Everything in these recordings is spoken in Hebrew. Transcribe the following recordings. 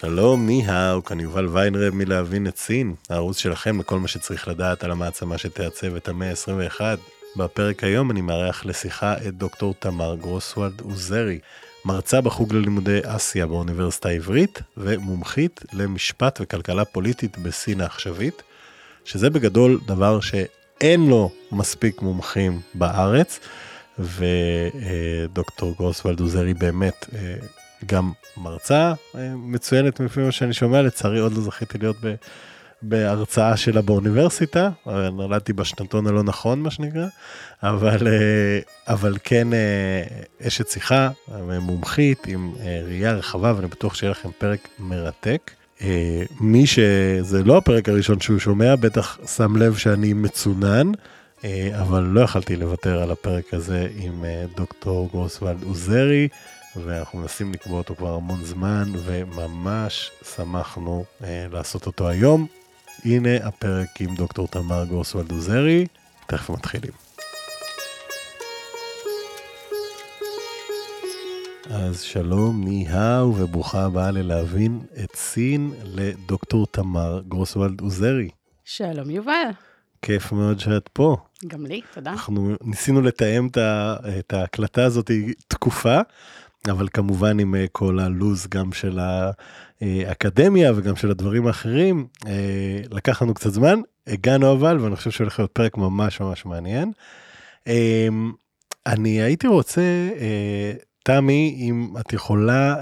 שלום, ניהאו, כאן יובל ויינרב מלהבין את סין, הערוץ שלכם לכל מה שצריך לדעת על המעצמה שתעצב את המאה ה-21. בפרק היום אני מארח לשיחה את דוקטור תמר גרוסוולד עוזרי, מרצה בחוג ללימודי אסיה באוניברסיטה העברית, ומומחית למשפט וכלכלה פוליטית בסין העכשווית, שזה בגדול דבר שאין לו מספיק מומחים בארץ, ודוקטור גרוסוולד עוזרי באמת אה, גם מרצה אה, מצוינת לפי מה שאני שומע, לצערי עוד לא זכיתי להיות ב, בהרצאה שלה באוניברסיטה, נולדתי בשנתון הלא נכון מה שנקרא, אבל, אה, אבל כן אשת שיחה, מומחית עם ראייה רחבה ואני בטוח שיהיה לכם פרק מרתק. מי שזה לא הפרק הראשון שהוא שומע, בטח שם לב שאני מצונן. אבל לא יכלתי לוותר על הפרק הזה עם דוקטור גרוסוולד עוזרי, ואנחנו מנסים לקבוע אותו כבר המון זמן, וממש שמחנו אה, לעשות אותו היום. הנה הפרק עם דוקטור תמר גרוסוולד עוזרי, תכף מתחילים. אז שלום, ניהאו, וברוכה הבאה ללהבין את סין לדוקטור תמר גרוסוולד עוזרי. שלום יובל. כיף מאוד שאת פה. גם לי, תודה. אנחנו ניסינו לתאם את ההקלטה הזאת תקופה, אבל כמובן עם אה, כל הלוז גם של האקדמיה וגם של הדברים האחרים, אה, לקח לנו קצת זמן, הגענו אבל, ואני חושב שהולך להיות פרק ממש ממש מעניין. אה, אני הייתי רוצה, תמי, אם את יכולה,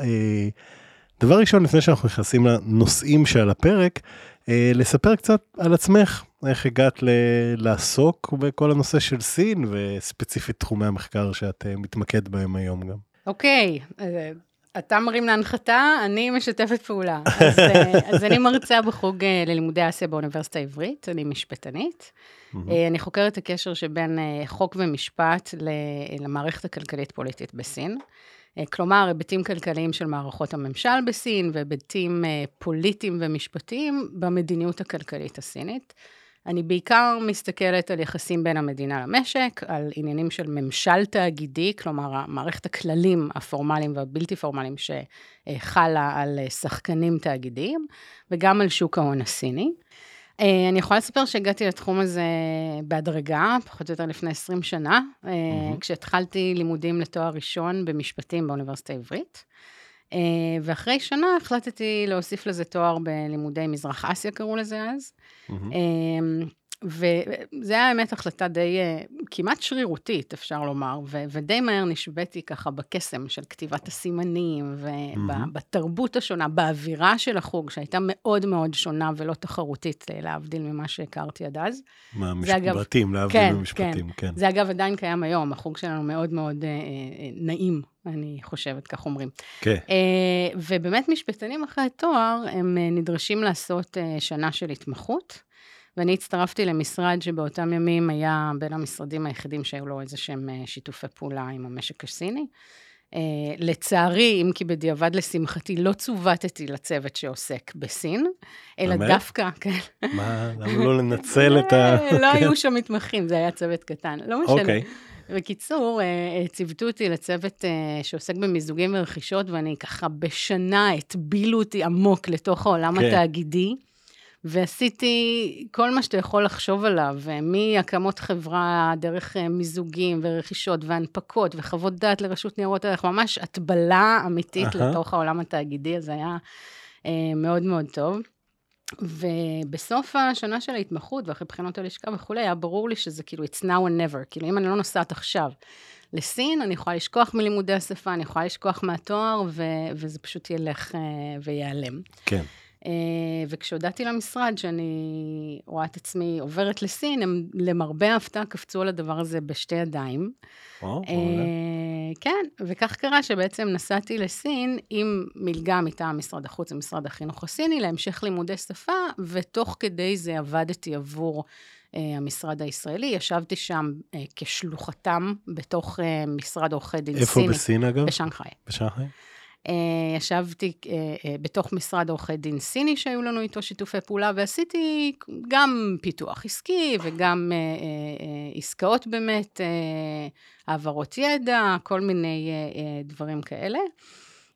דבר ראשון, לפני שאנחנו נכנסים לנושאים שעל הפרק, לספר קצת על עצמך, איך הגעת ל- לעסוק בכל הנושא של סין, וספציפית תחומי המחקר שאת מתמקד בהם היום גם. אוקיי, אה, אתה מרים להנחתה, אני משתפת פעולה. אז, אה, אז אני מרצה בחוג אה, ללימודי אסיה באוניברסיטה העברית, אני משפטנית. אני חוקרת את הקשר שבין חוק ומשפט למערכת הכלכלית-פוליטית בסין. כלומר, היבטים כלכליים של מערכות הממשל בסין והיבטים פוליטיים ומשפטיים במדיניות הכלכלית הסינית. אני בעיקר מסתכלת על יחסים בין המדינה למשק, על עניינים של ממשל תאגידי, כלומר, מערכת הכללים הפורמליים והבלתי פורמליים שחלה על שחקנים תאגידיים, וגם על שוק ההון הסיני. אה, אני יכולה לספר שהגעתי לתחום הזה בהדרגה, פחות או יותר לפני 20 שנה, mm-hmm. כשהתחלתי לימודים לתואר ראשון במשפטים באוניברסיטה העברית. אה, ואחרי שנה החלטתי להוסיף לזה תואר בלימודי מזרח אסיה, קראו לזה אז. Mm-hmm. וזה היה באמת החלטה די אה, כמעט שרירותית, אפשר לומר, ו- ודי מהר נשביתי ככה בקסם של כתיבת הסימנים, ובתרבות mm-hmm. השונה, באווירה של החוג, שהייתה מאוד מאוד שונה ולא תחרותית, להבדיל ממה שהכרתי עד אז. מה, משפטים, להבדיל כן, ממשפטים, כן. כן. זה אגב עדיין קיים היום, החוג שלנו מאוד מאוד אה, אה, נעים אני חושבת, כך אומרים. כן. Okay. Uh, ובאמת משפטנים אחרי התואר, הם uh, נדרשים לעשות uh, שנה של התמחות, ואני הצטרפתי למשרד שבאותם ימים היה בין המשרדים היחידים שהיו לו איזה שהם שיתופי פעולה עם המשק הסיני. לצערי, אם כי בדיעבד לשמחתי, לא צוותתי לצוות שעוסק בסין, אלא באמת? דווקא, כן. מה, למה לא לנצל את ה... לא היו שם מתמחים, זה היה צוות קטן, לא משנה. אוקיי. Okay. בקיצור, אה, ציוותו אותי לצוות אה, שעוסק במיזוגים ורכישות, ואני ככה בשנה הטבילו אותי עמוק לתוך העולם כן. התאגידי, ועשיתי כל מה שאתה יכול לחשוב עליו, מהקמות חברה, דרך אה, מיזוגים ורכישות והנפקות וחוות דעת לרשות ניירות ערך, ממש הטבלה אמיתית uh-huh. לתוך העולם התאגידי, אז היה מאוד מאוד טוב. ובסוף השנה של ההתמחות ואחרי בחינות הלשכה וכולי, היה ברור לי שזה כאילו it's now or never, כאילו אם אני לא נוסעת עכשיו לסין, אני יכולה לשכוח מלימודי השפה, אני יכולה לשכוח מהתואר, ו- וזה פשוט ילך uh, וייעלם. כן. אה, וכשהודעתי למשרד שאני רואה את עצמי עוברת לסין, הם למרבה ההפתעה קפצו על הדבר הזה בשתי ידיים. וואו, אה, כן, וכך קרה שבעצם נסעתי לסין עם מלגה מטעם משרד החוץ ומשרד החינוך הסיני להמשך לימודי שפה, ותוך כדי זה עבדתי עבור uh, המשרד הישראלי. ישבתי שם uh, כשלוחתם בתוך uh, משרד עורכי דין איפה סיני. איפה בסין אגב? בשנגחאי. בשנגחאי? Uh, ישבתי uh, uh, בתוך משרד עורכי דין סיני, שהיו לנו איתו שיתופי פעולה, ועשיתי גם פיתוח עסקי וגם עסקאות באמת, העברות ידע, כל מיני דברים כאלה.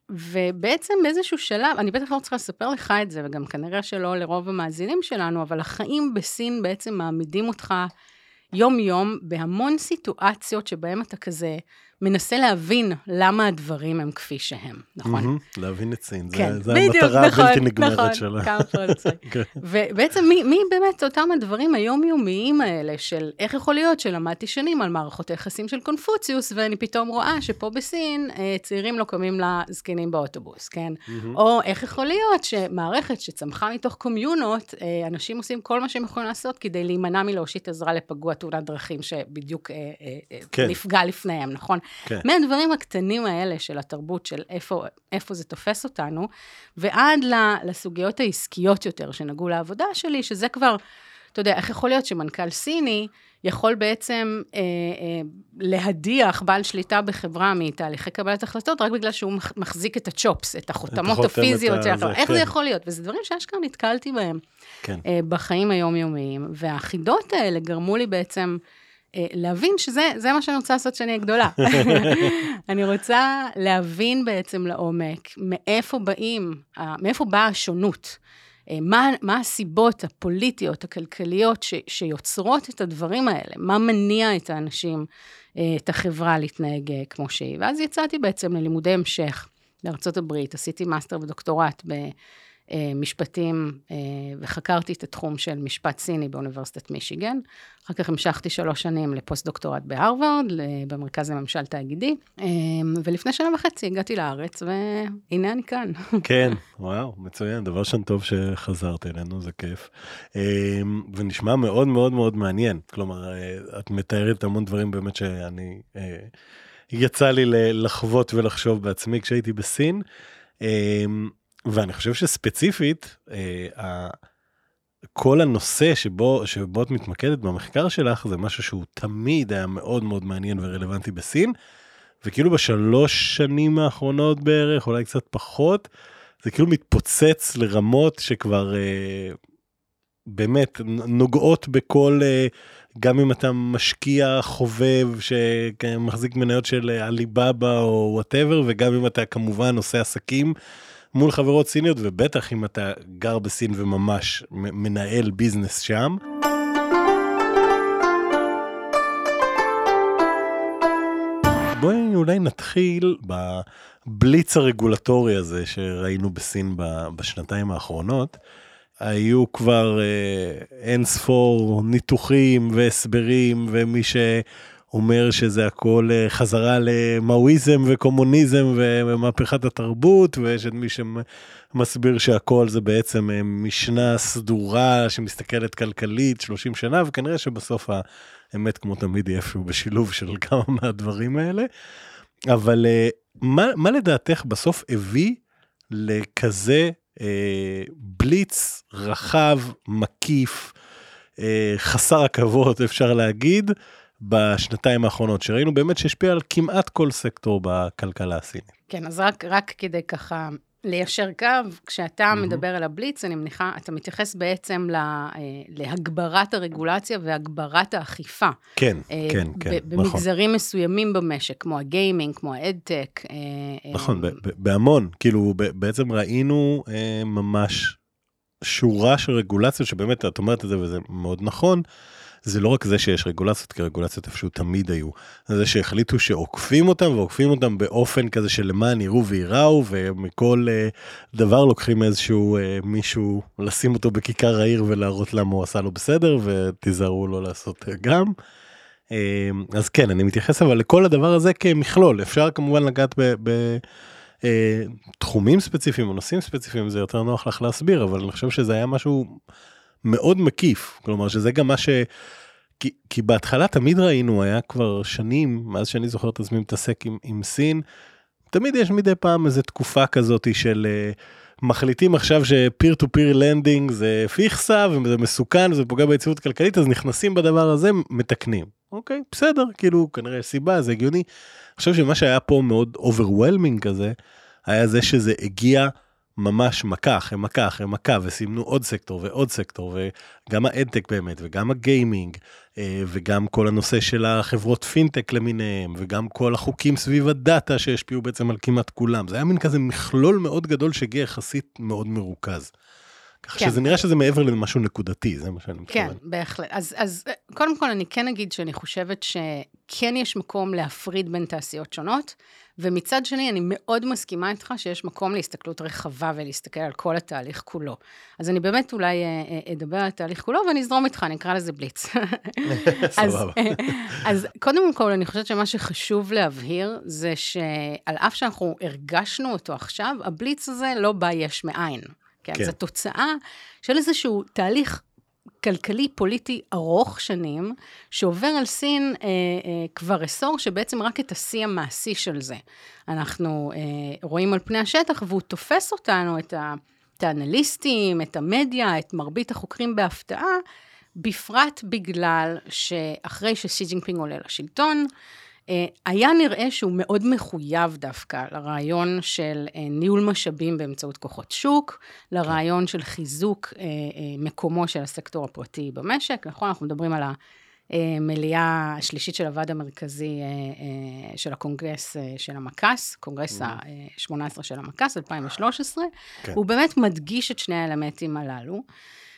ובעצם באיזשהו שלב, אני בטח לא צריכה לספר לך את זה, וגם כנראה שלא לרוב המאזינים שלנו, אבל החיים בסין בעצם מעמידים אותך יום-יום בהמון סיטואציות שבהם אתה כזה מנסה להבין למה הדברים הם כפי שהם, נכון? Mm-hmm, להבין את סין, כן, זה, בדיוק, זה המטרה נכון, הבלתי נגמרת נכון, שלה. כן. ובעצם מי, מי באמת אותם הדברים היומיומיים האלה של איך יכול להיות שלמדתי שנים על מערכות היחסים של קונפוציוס, ואני פתאום רואה שפה בסין אה, צעירים לא קמים לזקנים באוטובוס, כן? Mm-hmm. או איך יכול להיות שמערכת שצמחה מתוך קומיונות, אה, אנשים עושים כל מה שהם יכולים לעשות כדי להימנע מלהושיט עזרה לפגוע תאונת דרכים שבדיוק אה, כן. נפגע לפניהם, נכון? כן. מהדברים הקטנים האלה של התרבות, של איפה, איפה זה תופס אותנו, ועד לסוגיות העסקיות יותר שנגעו לעבודה שלי, שזה כבר, אתה יודע, איך יכול להיות שמנכ"ל סיני יכול בעצם אה, אה, להדיח בעל שליטה בחברה מתהליכי קבלת החלטות, רק בגלל שהוא מח- מחזיק את הצ'ופס, את החותמות החותמת הפיזיות של הזה, החברה. איך כן. זה יכול להיות? וזה דברים שאשכרה נתקלתי בהם. כן. אה, בחיים היומיומיים, והחידות האלה גרמו לי בעצם להבין שזה זה מה שאני רוצה לעשות כשאני אהיה גדולה. אני רוצה להבין בעצם לעומק מאיפה באים, מאיפה באה השונות. אה, מה, מה הסיבות הפוליטיות, הכלכליות, ש, שיוצרות את הדברים האלה? מה מניע את האנשים, אה, את החברה להתנהג אה, כמו שהיא? ואז יצאתי בעצם ללימודי המשך הברית, עשיתי מאסטר ודוקטורט במשפטים, אה, וחקרתי את התחום של משפט סיני באוניברסיטת מישיגן. אחר כך המשכתי שלוש שנים לפוסט-דוקטורט בהרווארד, במרכז לממשל תאגידי, אה, ולפני שנה וחצי הגעתי לארץ, והנה אני כאן. כן, וואו, מצוין, דבר שם טוב שחזרת אלינו, זה כיף. ונשמע מאוד מאוד מאוד מעניין, כלומר, אה, את מתארת המון דברים באמת שאני, אה, יצא לי לחוות ולחשוב בעצמי כשהייתי בסין, ואני חושב שספציפית, אה, כל הנושא שבו, שבו את מתמקדת במחקר שלך זה משהו שהוא תמיד היה מאוד מאוד מעניין ורלוונטי בסין. וכאילו בשלוש שנים האחרונות בערך, אולי קצת פחות, זה כאילו מתפוצץ לרמות שכבר אה, באמת נוגעות בכל, אה, גם אם אתה משקיע חובב שמחזיק מניות של עליבאבא או וואטאבר, וגם אם אתה כמובן עושה עסקים מול חברות סיניות, ובטח אם אתה גר בסין וממש מנהל ביזנס שם. בואי אולי נתחיל בבליץ הרגולטורי הזה שראינו בסין בשנתיים האחרונות. היו כבר אה, אין ספור ניתוחים והסברים ומי שאומר שזה הכל אה, חזרה למאואיזם וקומוניזם ומהפכת התרבות ויש את מי שמסביר שהכל זה בעצם אה, משנה סדורה שמסתכלת כלכלית 30 שנה וכנראה שבסוף האמת כמו תמיד היא איפשהו בשילוב של כמה מהדברים האלה. אבל אה, מה, מה לדעתך בסוף הביא לכזה אה, בליץ רחב, מקיף, אה, חסר עכבות אפשר להגיד, בשנתיים האחרונות, שראינו באמת שהשפיע על כמעט כל סקטור בכלכלה הסינית. כן, אז רק, רק כדי ככה ליישר קו, כשאתה מהמם. מדבר על הבליץ, אני מניחה, אתה מתייחס בעצם לה, אה, להגברת הרגולציה והגברת האכיפה. כן, אה, כן, כן, נכון. במגזרים מסוימים במשק, כמו הגיימינג, כמו האדטק. אה, אה, נכון, ב- ב- בהמון, כאילו בעצם ראינו אה, ממש שורה של רגולציות שבאמת, את אומרת את זה וזה מאוד נכון, זה לא רק זה שיש רגולציות, כי רגולציות איפשהו תמיד היו, זה שהחליטו שעוקפים אותם ועוקפים אותם באופן כזה שלמען יראו וייראו, ומכל אה, דבר לוקחים איזשהו אה, מישהו, לשים אותו בכיכר העיר ולהראות למה הוא עשה לו בסדר, ותיזהרו לא לעשות אה, גם. אה, אז כן, אני מתייחס אבל לכל הדבר הזה כמכלול, אפשר כמובן לגעת ב... ב אה, תחומים ספציפיים או נושאים ספציפיים זה יותר נוח לך להסביר, אבל אני חושב שזה היה משהו מאוד מקיף, כלומר שזה גם מה ש... כי, כי בהתחלה תמיד ראינו, היה כבר שנים, מאז שאני זוכר את עצמי מתעסק עם, עם סין, תמיד יש מדי פעם איזו תקופה כזאת של אה, מחליטים עכשיו ש peer to peer lending זה פיכסה וזה מסוכן וזה פוגע ביציבות כלכלית אז נכנסים בדבר הזה מתקנים. אוקיי בסדר כאילו כנראה יש סיבה זה הגיוני. אני חושב שמה שהיה פה מאוד overwhelming כזה היה זה שזה הגיע ממש מכה אחרי מכה אחרי מכה וסימנו עוד סקטור ועוד סקטור וגם ה EdTech באמת וגם הגיימינג אה, וגם כל הנושא של החברות פינטק למיניהם וגם כל החוקים סביב הדאטה שהשפיעו בעצם על כמעט כולם זה היה מין כזה מכלול מאוד גדול שהגיע יחסית מאוד מרוכז. כך כן. שזה נראה שזה מעבר למשהו נקודתי, זה מה שאני מתכוון. כן, בהחלט. אז, אז קודם כל, אני כן אגיד שאני חושבת שכן יש מקום להפריד בין תעשיות שונות, ומצד שני, אני מאוד מסכימה איתך שיש מקום להסתכלות רחבה ולהסתכל על כל התהליך כולו. אז אני באמת אולי אה, אה, אדבר על התהליך כולו ואני אזרום איתך, אני אקרא לזה בליץ. אז, אז קודם כל, אני חושבת שמה שחשוב להבהיר זה שעל אף שאנחנו הרגשנו אותו עכשיו, הבליץ הזה לא בא יש מאין. כן, כן. זו תוצאה של איזשהו תהליך כלכלי פוליטי ארוך שנים, שעובר על סין אה, אה, כבר עשור, שבעצם רק את השיא המעשי של זה. אנחנו אה, רואים על פני השטח, והוא תופס אותנו, את, ה, את האנליסטים, את המדיה, את מרבית החוקרים בהפתעה, בפרט בגלל שאחרי שסי ג'ינפינג עולה לשלטון, היה נראה שהוא מאוד מחויב דווקא לרעיון של אה, ניהול משאבים באמצעות כוחות שוק, לרעיון של חיזוק אה, מקומו של הסקטור הפרטי במשק, נכון? אנחנו מדברים על המליאה השלישית של הוועד המרכזי של הקונגרס של המק"ס, קונגרס ה-18 של המק"ס, 2013, כן. הוא באמת מדגיש את שני האלמנטים הללו.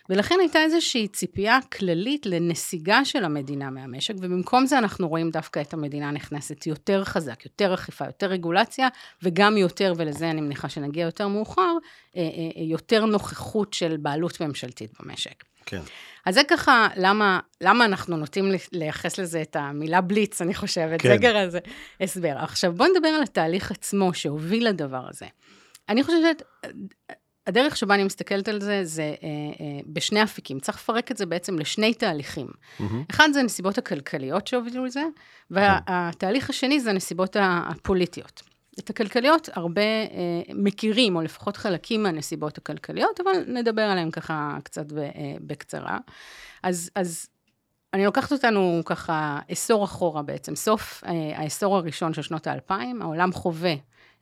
ולכן הייתה איזושהי ציפייה כללית לנסיגה של המדינה מהמשק, ובמקום זה אנחנו רואים דווקא את המדינה נכנסת יותר חזק, יותר אכיפה, יותר רגולציה, וגם יותר, ולזה אני מניחה שנגיע יותר מאוחר, אה, אה, אה, יותר נוכחות של בעלות ממשלתית במשק. כן. אז זה ככה, למה, למה אנחנו נוטים לייחס לזה את המילה בליץ, אני חושבת, כן. זה ככה זה הסבר. עכשיו, בואו נדבר על התהליך עצמו שהוביל לדבר הזה. אני חושבת, הדרך שבה אני מסתכלת על זה, זה אה, אה, בשני אפיקים. צריך לפרק את זה בעצם לשני תהליכים. Mm-hmm. אחד זה הנסיבות הכלכליות שהובילו לזה, והתהליך השני זה הנסיבות הפוליטיות. את הכלכליות הרבה אה, מכירים, או לפחות חלקים מהנסיבות הכלכליות, אבל נדבר עליהן ככה קצת ב, אה, בקצרה. אז, אז אני לוקחת אותנו ככה עשור אחורה בעצם, סוף אה, העשור הראשון של שנות האלפיים, העולם חווה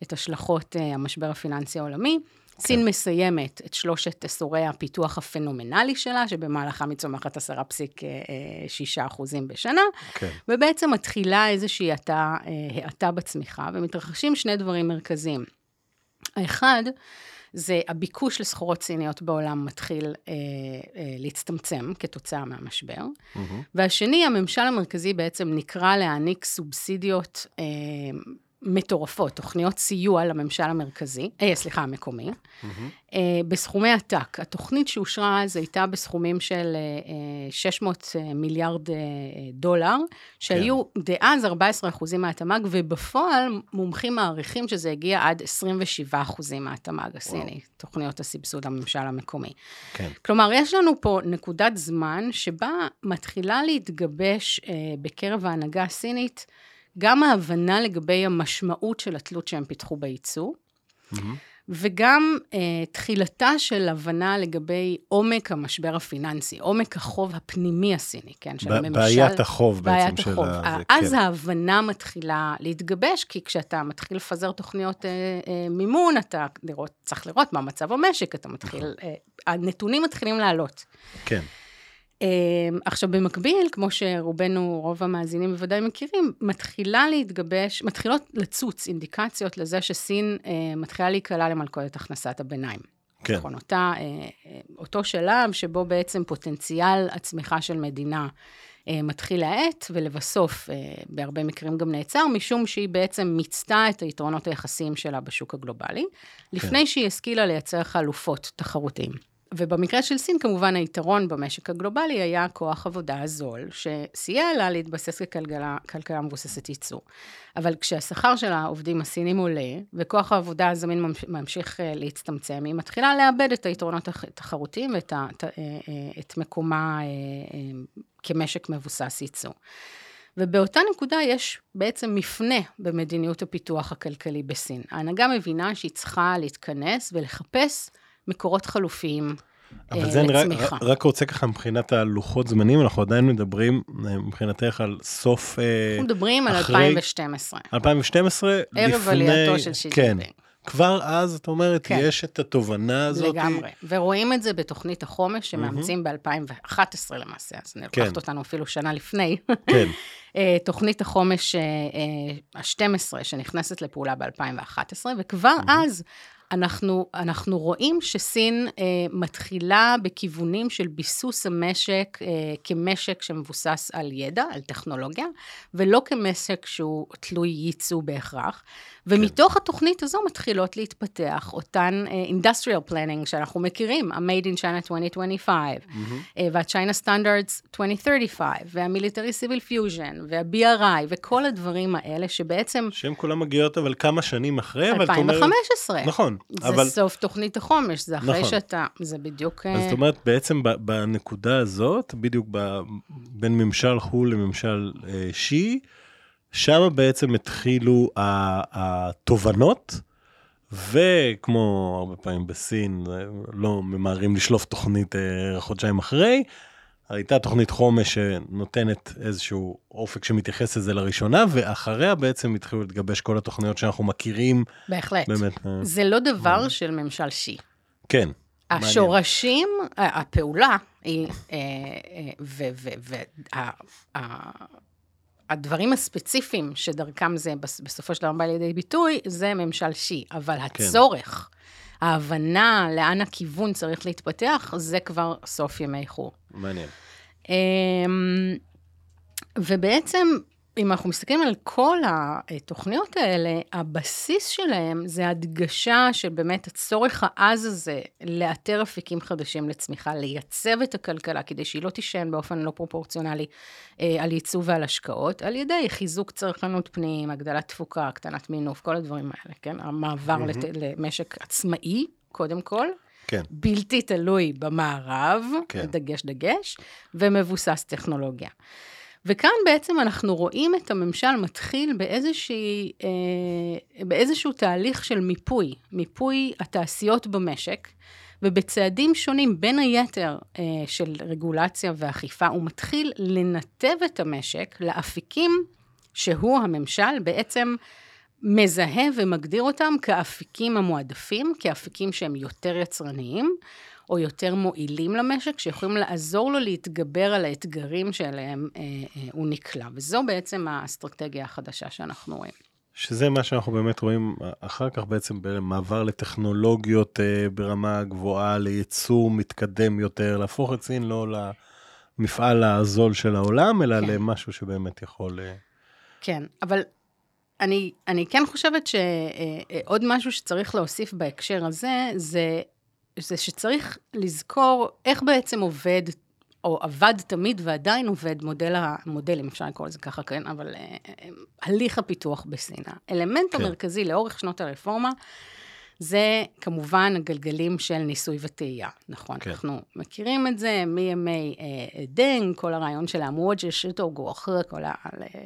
את השלכות אה, המשבר הפיננסי העולמי. סין כן. מסיימת את שלושת עשורי הפיתוח הפנומנלי שלה, שבמהלכם היא צומחת 10.6 אה, אחוזים בשנה, כן. ובעצם מתחילה איזושהי האטה, אה, האטה בצמיחה, ומתרחשים שני דברים מרכזיים. האחד, זה הביקוש לסחורות סיניות בעולם מתחיל אה, אה, להצטמצם כתוצאה מהמשבר. Mm-hmm. והשני, הממשל המרכזי בעצם נקרא להעניק סובסידיות אה, מטורפות, תוכניות סיוע לממשל המרכזי, אה, סליחה, המקומי, mm-hmm. אה, בסכומי עתק. התוכנית שאושרה אז הייתה בסכומים של אה, 600 אה, מיליארד אה, דולר, שהיו כן. דאז 14 אחוזים מהתמ"ג, ובפועל מומחים מעריכים שזה הגיע עד 27 אחוזים מהתמ"ג הסיני, וואו. תוכניות הסבסוד לממשל המקומי. כן. כלומר, יש לנו פה נקודת זמן שבה מתחילה להתגבש אה, בקרב ההנהגה הסינית, גם ההבנה לגבי המשמעות של התלות שהם פיתחו בייצוא, mm-hmm. וגם uh, תחילתה של הבנה לגבי עומק המשבר הפיננסי, עומק החוב הפנימי הסיני, כן, של הממשל. בעיית החוב בעיית בעצם החוב. של ה... אז כן. ההבנה מתחילה להתגבש, כי כשאתה מתחיל לפזר תוכניות uh, uh, מימון, אתה לראות, צריך לראות מה מצב המשק, אתה מתחיל, uh, הנתונים מתחילים לעלות. כן. אמ, עכשיו, במקביל, כמו שרובנו, רוב המאזינים בוודאי מכירים, מתחילה להתגבש, מתחילות לצוץ אינדיקציות לזה שסין אה, מתחילה להיקלע למלכודת הכנסת הביניים. כן. נכון, אותה, אה, אה, אותו שלב שבו בעצם פוטנציאל הצמיחה של מדינה אה, מתחיל להאט, ולבסוף, בהרבה מקרים גם נעצר, משום שהיא בעצם מיצתה את היתרונות היחסיים שלה בשוק הגלובלי, כן. לפני שהיא השכילה לייצר חלופות תחרותיים. ובמקרה של סין, כמובן, היתרון במשק הגלובלי היה כוח עבודה הזול, שסייע לה להתבסס ככלכלה מבוססת ייצוא. אבל כשהשכר של העובדים הסינים עולה, וכוח העבודה הזמין ממשיך אה, להצטמצם, היא מתחילה לאבד את היתרונות התחרותיים ואת אה, אה, את מקומה כמשק מבוסס ייצוא. ובאותה נקודה יש בעצם מפנה במדיניות הפיתוח הכלכלי בסין. ההנהגה מבינה שהיא צריכה להתכנס ולחפש מקורות חלופיים אבל אה, זה אני רק, רק רוצה ככה מבחינת הלוחות זמנים, אנחנו עדיין מדברים אה, מבחינתך על סוף... אה, אנחנו מדברים על 2012. 2012, ערב לפני... עלייתו של שי כן. כבר אז, את אומרת, כן. יש את התובנה הזאת. לגמרי, ורואים את זה בתוכנית החומש שמאמצים mm-hmm. ב-2011 למעשה, אז אני לוקחת כן. אותנו אפילו שנה לפני. כן. תוכנית החומש ה-12 שנכנסת לפעולה ב-2011, וכבר mm-hmm. אז אנחנו, אנחנו רואים שסין אה, מתחילה בכיוונים של ביסוס המשק אה, כמשק שמבוסס על ידע, על טכנולוגיה, ולא כמשק שהוא תלוי ייצוא בהכרח. ומתוך כן. התוכנית הזו מתחילות להתפתח אותן uh, industrial planning שאנחנו מכירים, ה-Made in China 2025, mm-hmm. uh, וה-China Standards 2035, וה-Military Civil Fusion, וה-BRI, וכל הדברים האלה שבעצם... שהן כולן מגיעות אבל כמה שנים אחרי, 2015. אבל... נכון. זה אבל... סוף תוכנית החומש, זה אחרי נכון. שאתה... זה בדיוק... אז זאת אומרת, בעצם בנקודה הזאת, בדיוק ב... בין ממשל חו"ל לממשל אה, שי, שם בעצם התחילו התובנות, וכמו הרבה פעמים בסין, לא ממהרים לשלוף תוכנית אה, חודשיים אחרי, הייתה תוכנית חומש שנותנת איזשהו אופק שמתייחס לזה לראשונה, ואחריה בעצם התחילו להתגבש כל התוכניות שאנחנו מכירים. בהחלט. באמת. אה, זה לא דבר של ממשל שי. כן. השורשים, מעניין. הפעולה, היא, הדברים הספציפיים שדרכם זה בסופו של דבר בא לידי ביטוי, זה ממשל שי, אבל כן. הצורך, כן. ההבנה לאן הכיוון צריך להתפתח, זה כבר סוף ימי חור. מעניין. אמ, ובעצם אם אנחנו מסתכלים על כל התוכניות האלה, הבסיס שלהם זה הדגשה של באמת הצורך העז הזה לאתר אפיקים חדשים לצמיחה, לייצב את הכלכלה כדי שהיא לא תישען באופן לא פרופורציונלי אה, על ייצוא ועל השקעות, על ידי חיזוק צרכנות פנים, הגדלת תפוקה, הקטנת מינוף, כל הדברים האלה, כן? המעבר mm-hmm. לת, למשק עצמאי, קודם כל. כן. בלתי תלוי במערב, כן. דגש דגש, ומבוסס טכנולוגיה. וכאן בעצם אנחנו רואים את הממשל מתחיל באיזושהי, אה, באיזשהו תהליך של מיפוי, מיפוי התעשיות במשק, ובצעדים שונים, בין היתר אה, של רגולציה ואכיפה, הוא מתחיל לנתב את המשק לאפיקים שהוא, הממשל, בעצם מזהה ומגדיר אותם כאפיקים המועדפים, כאפיקים שהם יותר יצרניים. או יותר מועילים למשק, שיכולים לעזור לו להתגבר על האתגרים שאליהם אה, אה, הוא נקלע. וזו בעצם האסטרטגיה החדשה שאנחנו רואים. שזה מה שאנחנו באמת רואים אחר כך בעצם במעבר לטכנולוגיות אה, ברמה גבוהה, לייצור מתקדם יותר, להפוך את סין לא למפעל הזול של העולם, אלא כן. למשהו שבאמת יכול... אה... כן, אבל אני, אני כן חושבת שעוד משהו שצריך להוסיף בהקשר הזה, זה זה שצריך לזכור איך בעצם עובד, או עבד תמיד ועדיין עובד מודל המודל, אם אפשר לקרוא לזה ככה, כן, אבל uh, הליך הפיתוח בסין. האלמנט כן. המרכזי לאורך שנות הרפורמה, זה כמובן הגלגלים של ניסוי וטעייה, נכון? כן. אנחנו מכירים את זה מימי אה, דנג, כל הרעיון של שיטו גוחר, כל ה...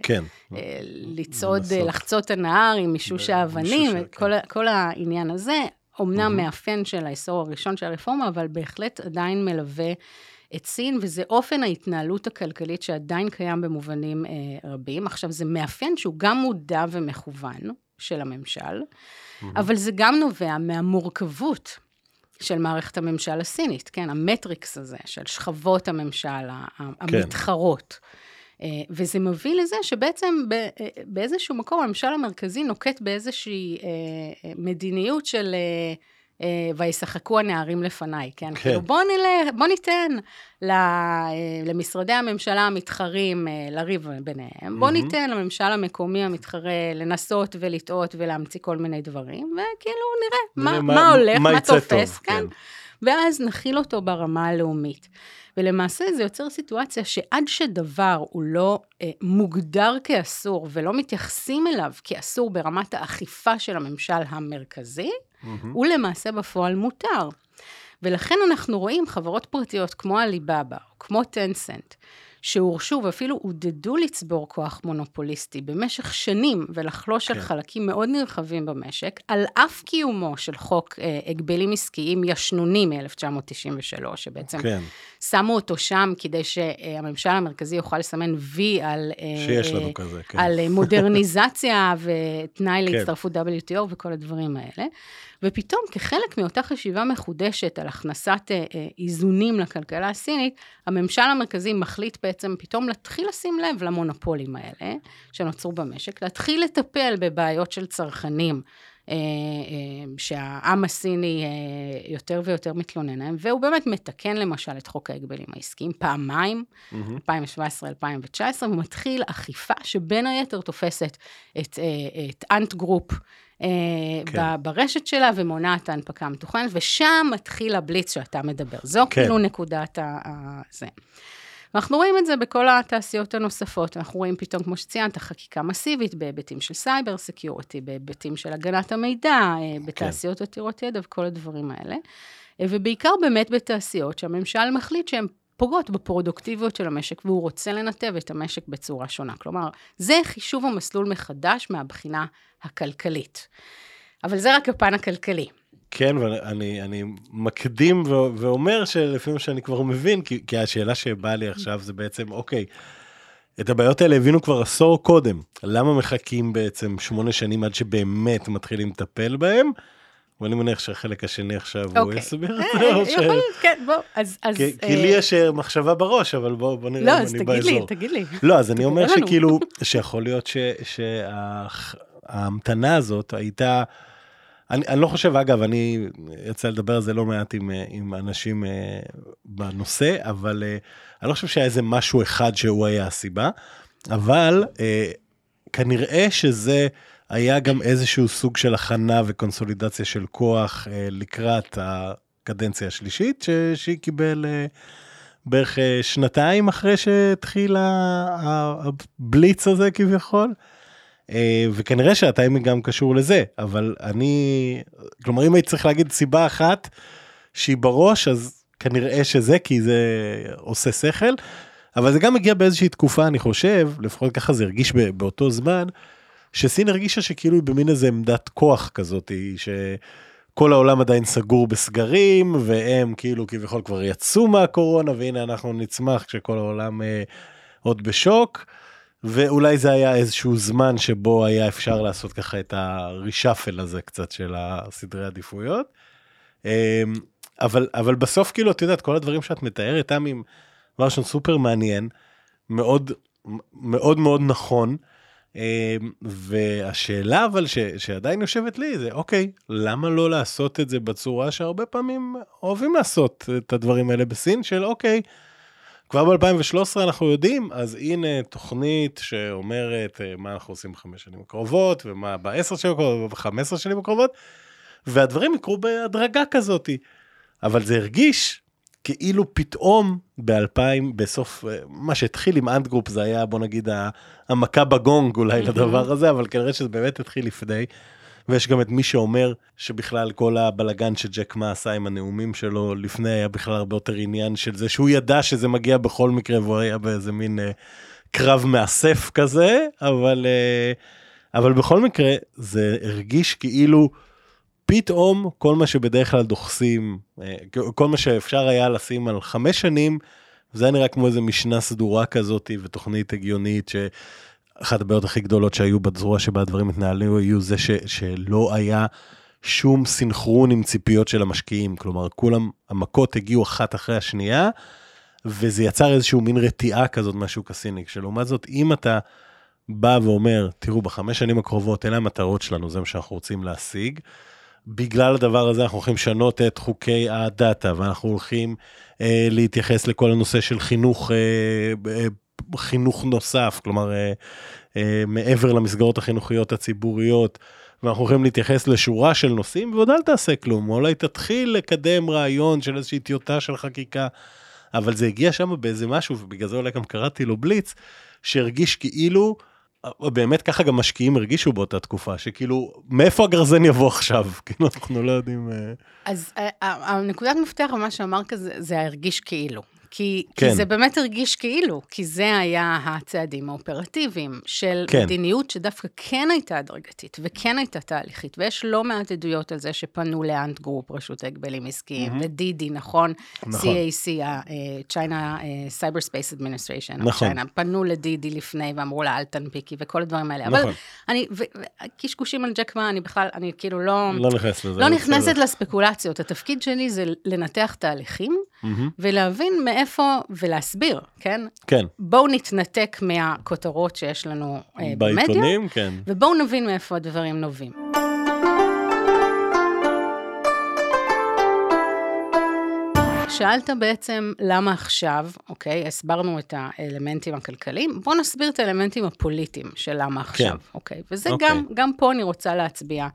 כן. אה, לצעוד, לחצות הנהר עם מישוש האבנים, כן. כל, כל העניין הזה. אומנם mm-hmm. מאפיין של העשור הראשון של הרפורמה, אבל בהחלט עדיין מלווה את סין, וזה אופן ההתנהלות הכלכלית שעדיין קיים במובנים אה, רבים. עכשיו, זה מאפיין שהוא גם מודע ומכוון של הממשל, mm-hmm. אבל זה גם נובע מהמורכבות של מערכת הממשל הסינית, כן? המטריקס הזה של שכבות הממשל כן. המתחרות. כן. וזה מביא לזה שבעצם אה, באיזשהו מקום הממשל המרכזי נוקט באיזושהי אה, מדיניות של וישחקו הנערים לפניי, כן? כן. כאילו בוא נלך, בוא ניתן למשרדי הממשלה המתחרים לריב ביניהם, בוא ניתן לממשל המקומי המתחרה לנסות ולטעות ולהמציא כל מיני דברים, וכאילו נראה מה, מה, מה הולך, מה, מה תופס, טוב, כן? כן. ואז נכיל אותו ברמה הלאומית. ולמעשה זה יוצר סיטואציה שעד שדבר הוא לא אה, מוגדר כאסור ולא מתייחסים אליו כאסור ברמת האכיפה של הממשל המרכזי, mm-hmm. הוא למעשה בפועל מותר. ולכן אנחנו רואים חברות פרטיות כמו עליבאבא, כמו טנסנט, שהורשו ואפילו עודדו לצבור כוח מונופוליסטי במשך שנים ולחלוש כן. על חלקים מאוד נרחבים במשק, על אף קיומו של חוק אה, הגבלים עסקיים ישנוני מ-1993, שבעצם כן. שמו אותו שם כדי שהממשל המרכזי יוכל לסמן וי על... אה, שיש לנו כזה, כן. על אה, מודרניזציה ותנאי כן. להצטרפות WTO וכל הדברים האלה. ופתאום כחלק מאותה חשיבה מחודשת על הכנסת אה, אה, איזונים לכלכלה הסינית, הממשל המרכזי מחליט בעצם פתאום להתחיל לשים לב למונופולים האלה שנוצרו במשק, להתחיל לטפל בבעיות של צרכנים. אה, שהעם הסיני יותר ויותר מתלונן להם, והוא באמת מתקן למשל את חוק ההגבלים העסקיים פעמיים, mm-hmm. 2017-2019, ומתחיל אכיפה שבין היתר תופסת את, את Ant Group, כן. ברשת שלה ומונעת ההנפקה המתוכננת, ושם מתחיל הבליץ שאתה מדבר. זו כן. כאילו נקודת ה... זה. ואנחנו רואים את זה בכל התעשיות הנוספות. אנחנו רואים פתאום, כמו שציינת, חקיקה מסיבית בהיבטים של cyber security, בהיבטים של הגנת המידע, אה, כן. בתעשיות כן. עתירות ידע וכל הדברים האלה. אה, ובעיקר באמת בתעשיות שהממשל מחליט שהן פוגעות בפרודוקטיביות של המשק, והוא רוצה לנתב את המשק בצורה שונה. כלומר, זה חישוב המסלול מחדש מהבחינה הכלכלית. אבל זה רק הפן הכלכלי. כן, ואני אני מקדים ו- ואומר שלפי מה שאני כבר מבין, כי, כי השאלה שבאה לי עכשיו זה בעצם, אוקיי, את הבעיות האלה הבינו כבר עשור קודם, למה מחכים בעצם שמונה שנים עד שבאמת מתחילים לטפל בהם? ואני מניח שהחלק השני עכשיו הוא אוקיי. יסביר את זה, או ש... כן, בוא, אז... כי לי יש אה, מחשבה בראש, אבל בוא נראה אם אני באזור. לא, אז תגיד לי, תגיד לי. לא, אז אני אומר שכאילו, שיכול להיות שההמתנה הזאת הייתה... אני, אני לא חושב, אגב, אני יצא לדבר על זה לא מעט עם, עם אנשים אה, בנושא, אבל אה, אני לא חושב שהיה איזה משהו אחד שהוא היה הסיבה, אבל כנראה שזה... היה גם איזשהו סוג של הכנה וקונסולידציה של כוח אה, לקראת הקדנציה השלישית, ש... קיבל אה, בערך אה, שנתיים אחרי שהתחיל הבליץ הזה כביכול. אה, וכנראה שהטיימינג גם קשור לזה, אבל אני, כלומר אם הייתי צריך להגיד סיבה אחת שהיא בראש, אז כנראה שזה, כי זה עושה שכל. אבל זה גם מגיע באיזושהי תקופה, אני חושב, לפחות ככה זה הרגיש באותו זמן, שסין הרגישה שכאילו היא במין איזה עמדת כוח כזאת, שכל העולם עדיין סגור בסגרים, והם כאילו כביכול כבר יצאו מהקורונה, והנה אנחנו נצמח כשכל העולם אה, עוד בשוק. ואולי זה היה איזשהו זמן שבו היה אפשר לעשות ככה את הרישאפל הזה קצת של הסדרי עדיפויות. אה, אבל, אבל בסוף כאילו, את יודעת, כל הדברים שאת מתארת, תמי, דבר ראשון סופר מעניין, מאוד מאוד מאוד נכון. אמ, והשאלה אבל ש, שעדיין יושבת לי זה אוקיי למה לא לעשות את זה בצורה שהרבה פעמים אוהבים לעשות את הדברים האלה בסין של אוקיי. כבר ב-2013 אנחנו יודעים אז הנה תוכנית שאומרת אה, מה אנחנו עושים בחמש שנים הקרובות ומה בעשר שנים הקרובות ובחמש עשרה שנים הקרובות והדברים יקרו בהדרגה כזאתי. אבל זה הרגיש כאילו פתאום ב-2000, בסוף, אה, מה שהתחיל עם אנטגרופ זה היה, בוא נגיד, המכה בגונג אולי לדבר הזה, אבל כנראה שזה באמת התחיל לפני. ויש גם את מי שאומר שבכלל כל הבלגן שג'ק מה עשה עם הנאומים שלו לפני היה בכלל הרבה יותר עניין של זה שהוא ידע שזה מגיע בכל מקרה והוא היה באיזה מין uh, קרב מאסף כזה, אבל, uh, אבל בכל מקרה זה הרגיש כאילו פתאום כל מה שבדרך כלל דוחסים, אה, כל מה שאפשר היה לשים על חמש שנים, זה היה נראה כמו איזה משנה סדורה כזאת ותוכנית הגיונית שאחת הבעיות הכי גדולות שהיו בצורה שבה הדברים התנהלו היו זה ש, שלא היה שום סינכרון עם ציפיות של המשקיעים, כלומר כולם, המכות הגיעו אחת אחרי השנייה, וזה יצר איזשהו מין רתיעה כזאת מהשוק הסיני, שלעומת זאת אם אתה בא ואומר, תראו בחמש שנים הקרובות אלה המטרות שלנו, זה מה שאנחנו רוצים להשיג. בגלל הדבר הזה אנחנו הולכים לשנות את חוקי הדאטה ואנחנו הולכים אה, להתייחס לכל הנושא של חינוך, אה, אה, חינוך נוסף, כלומר אה, אה, מעבר למסגרות החינוכיות הציבוריות ואנחנו יכולים להתייחס לשורה של נושאים, ועוד אל תעשה כלום, אולי תתחיל לקדם רעיון של איזושהי טיוטה של חקיקה, אבל זה הגיע שם באיזה משהו, ובגלל זה אולי גם קראתי לו בליץ, שהרגיש כאילו, באמת ככה גם משקיעים הרגישו באותה תקופה, שכאילו, מאיפה הגרזן יבוא עכשיו? כאילו, אנחנו לא יודעים... אה. אז אה, הנקודת מפתח במה שאמר כזה, זה הרגיש כאילו. כי, כן. כי זה באמת הרגיש כאילו, כי זה היה הצעדים האופרטיביים של כן. מדיניות שדווקא כן הייתה הדרגתית וכן הייתה תהליכית, ויש לא מעט עדויות על זה שפנו ל Ant Group, רשות ההגבלים עסקיים, mm-hmm. ל DiDi, נכון? נכון. CAC, ה-China אה, Cyber Space Administration, נכון. China, פנו ל DiDi לפני ואמרו לה, אל תנפיקי, וכל הדברים האלה. נכון. אבל אני, קשקושים על ג'ק מה, אני בכלל, אני כאילו לא... לא נכנס לזה. לא נכנסת לספקולציות. התפקיד שלי זה לנתח תהליכים, mm-hmm. ולהבין מאיפה, ולהסביר, כן? כן. בואו נתנתק מהכותרות שיש לנו uh, במדיה, בעיתונים, כן. ובואו נבין מאיפה הדברים נובעים. שאלת בעצם למה עכשיו, אוקיי, הסברנו את האלמנטים הכלכליים, בואו נסביר את האלמנטים הפוליטיים של למה. עכשיו, כן. אוקיי? וזה אוקיי. גם, גם פה אני רוצה להצביע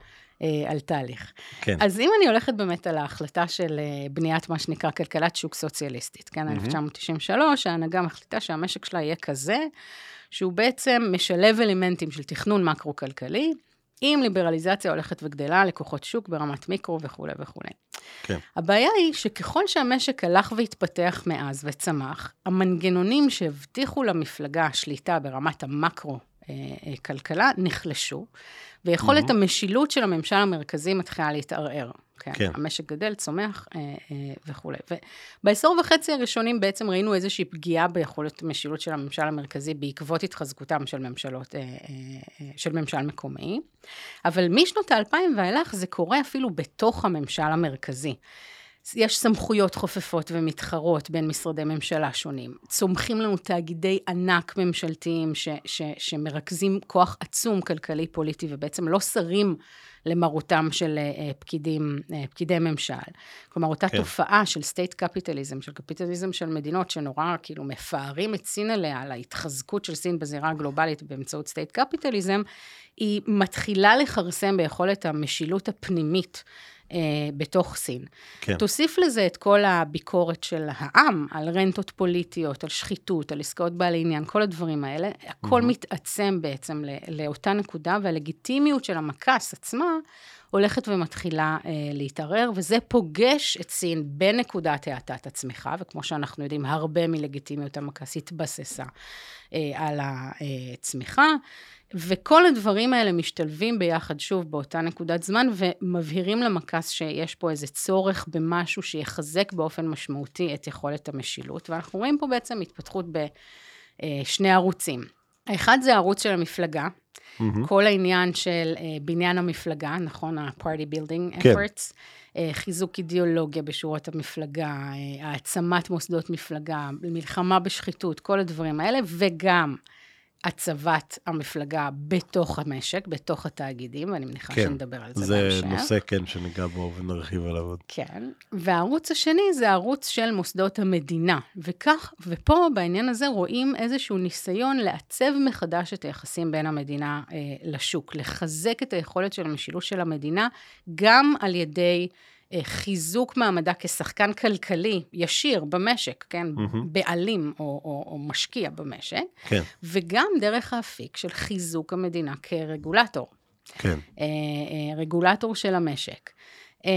על תהליך. כן. אז אם אני הולכת באמת על ההחלטה של אה, בניית מה שנקרא כלכלת שוק סוציאליסטית, כן, mm-hmm. 1993, ההנהגה מחליטה שהמשק שלה יהיה כזה, שהוא בעצם משלב אלמנטים של תכנון מקרו-כלכלי, עם ליברליזציה הולכת וגדלה, לקוחות שוק ברמת מיקרו וכולי וכולי. כן. הבעיה היא שככל שהמשק הלך והתפתח מאז וצמח, המנגנונים שהבטיחו למפלגה שליטה ברמת המקרו-כלכלה אה, נחלשו, ויכולת mm-hmm. המשילות של הממשל המרכזי מתחילה להתערער. כן. כן. המשק גדל, צומח אה, אה, וכולי. ובעשור וחצי הראשונים בעצם ראינו איזושהי פגיעה ביכולת המשילות של הממשל המרכזי בעקבות התחזקותם של ממשלות, אה, אה, אה, של ממשל מקומי. אבל משנות האלפיים ואילך זה קורה אפילו בתוך הממשל המרכזי. יש סמכויות חופפות ומתחרות בין משרדי ממשלה שונים. צומחים לנו תאגידי ענק ממשלתיים ש, ש, שמרכזים כוח עצום כלכלי פוליטי ובעצם לא שרים למרותם של אה, פקידים, אה, פקידי ממשל. כלומר, אותה כן. תופעה של state capitalism, של קפיטליזם של מדינות שנורא כאילו מפארים את סין עליה, על ההתחזקות של סין בזירה הגלובלית באמצעות state capitalism, היא מתחילה לכרסם ביכולת המשילות הפנימית אה, בתוך סין. כן. תוסיף לזה את כל הביקורת של העם על רנטות פוליטיות, על שחיתות, על עסקאות בעלי עניין, כל הדברים האלה, הכל mm-hmm. מתעצם בעצם לאותה נקודה, והלגיטימיות של המק"ס עצמה הולכת ומתחילה אה, להתערער, וזה פוגש את סין בנקודת האטת הצמיחה, וכמו שאנחנו יודעים, הרבה מלגיטימיות המכס התבססה על הצמיחה. וכל הדברים האלה משתלבים ביחד, שוב, באותה נקודת זמן, ומבהירים למכס שיש פה איזה צורך במשהו שיחזק באופן משמעותי את יכולת המשילות. ואנחנו רואים פה בעצם התפתחות בשני ערוצים. האחד זה הערוץ של המפלגה, mm-hmm. כל העניין של uh, בניין המפלגה, נכון? ה-party building כן. efforts, uh, חיזוק אידיאולוגיה בשורות המפלגה, uh, העצמת מוסדות מפלגה, מלחמה בשחיתות, כל הדברים האלה, וגם הצבת המפלגה בתוך המשק, בתוך התאגידים, ואני מניחה כן, שנדבר על זה, זה בהמשך. זה נושא, כן, שניגע בו ונרחיב עליו עוד. כן, והערוץ השני זה הערוץ של מוסדות המדינה, וכך, ופה בעניין הזה רואים איזשהו ניסיון לעצב מחדש את היחסים בין המדינה אה, לשוק, לחזק את היכולת של המשילות של המדינה, גם על ידי... אה, חיזוק מעמדה כשחקן כלכלי ישיר במשק, כן? Mm-hmm. בעלים או, או, או משקיע במשק. כן. וגם דרך האפיק של חיזוק המדינה כרגולטור. כן. אה, אה, רגולטור של המשק. אה,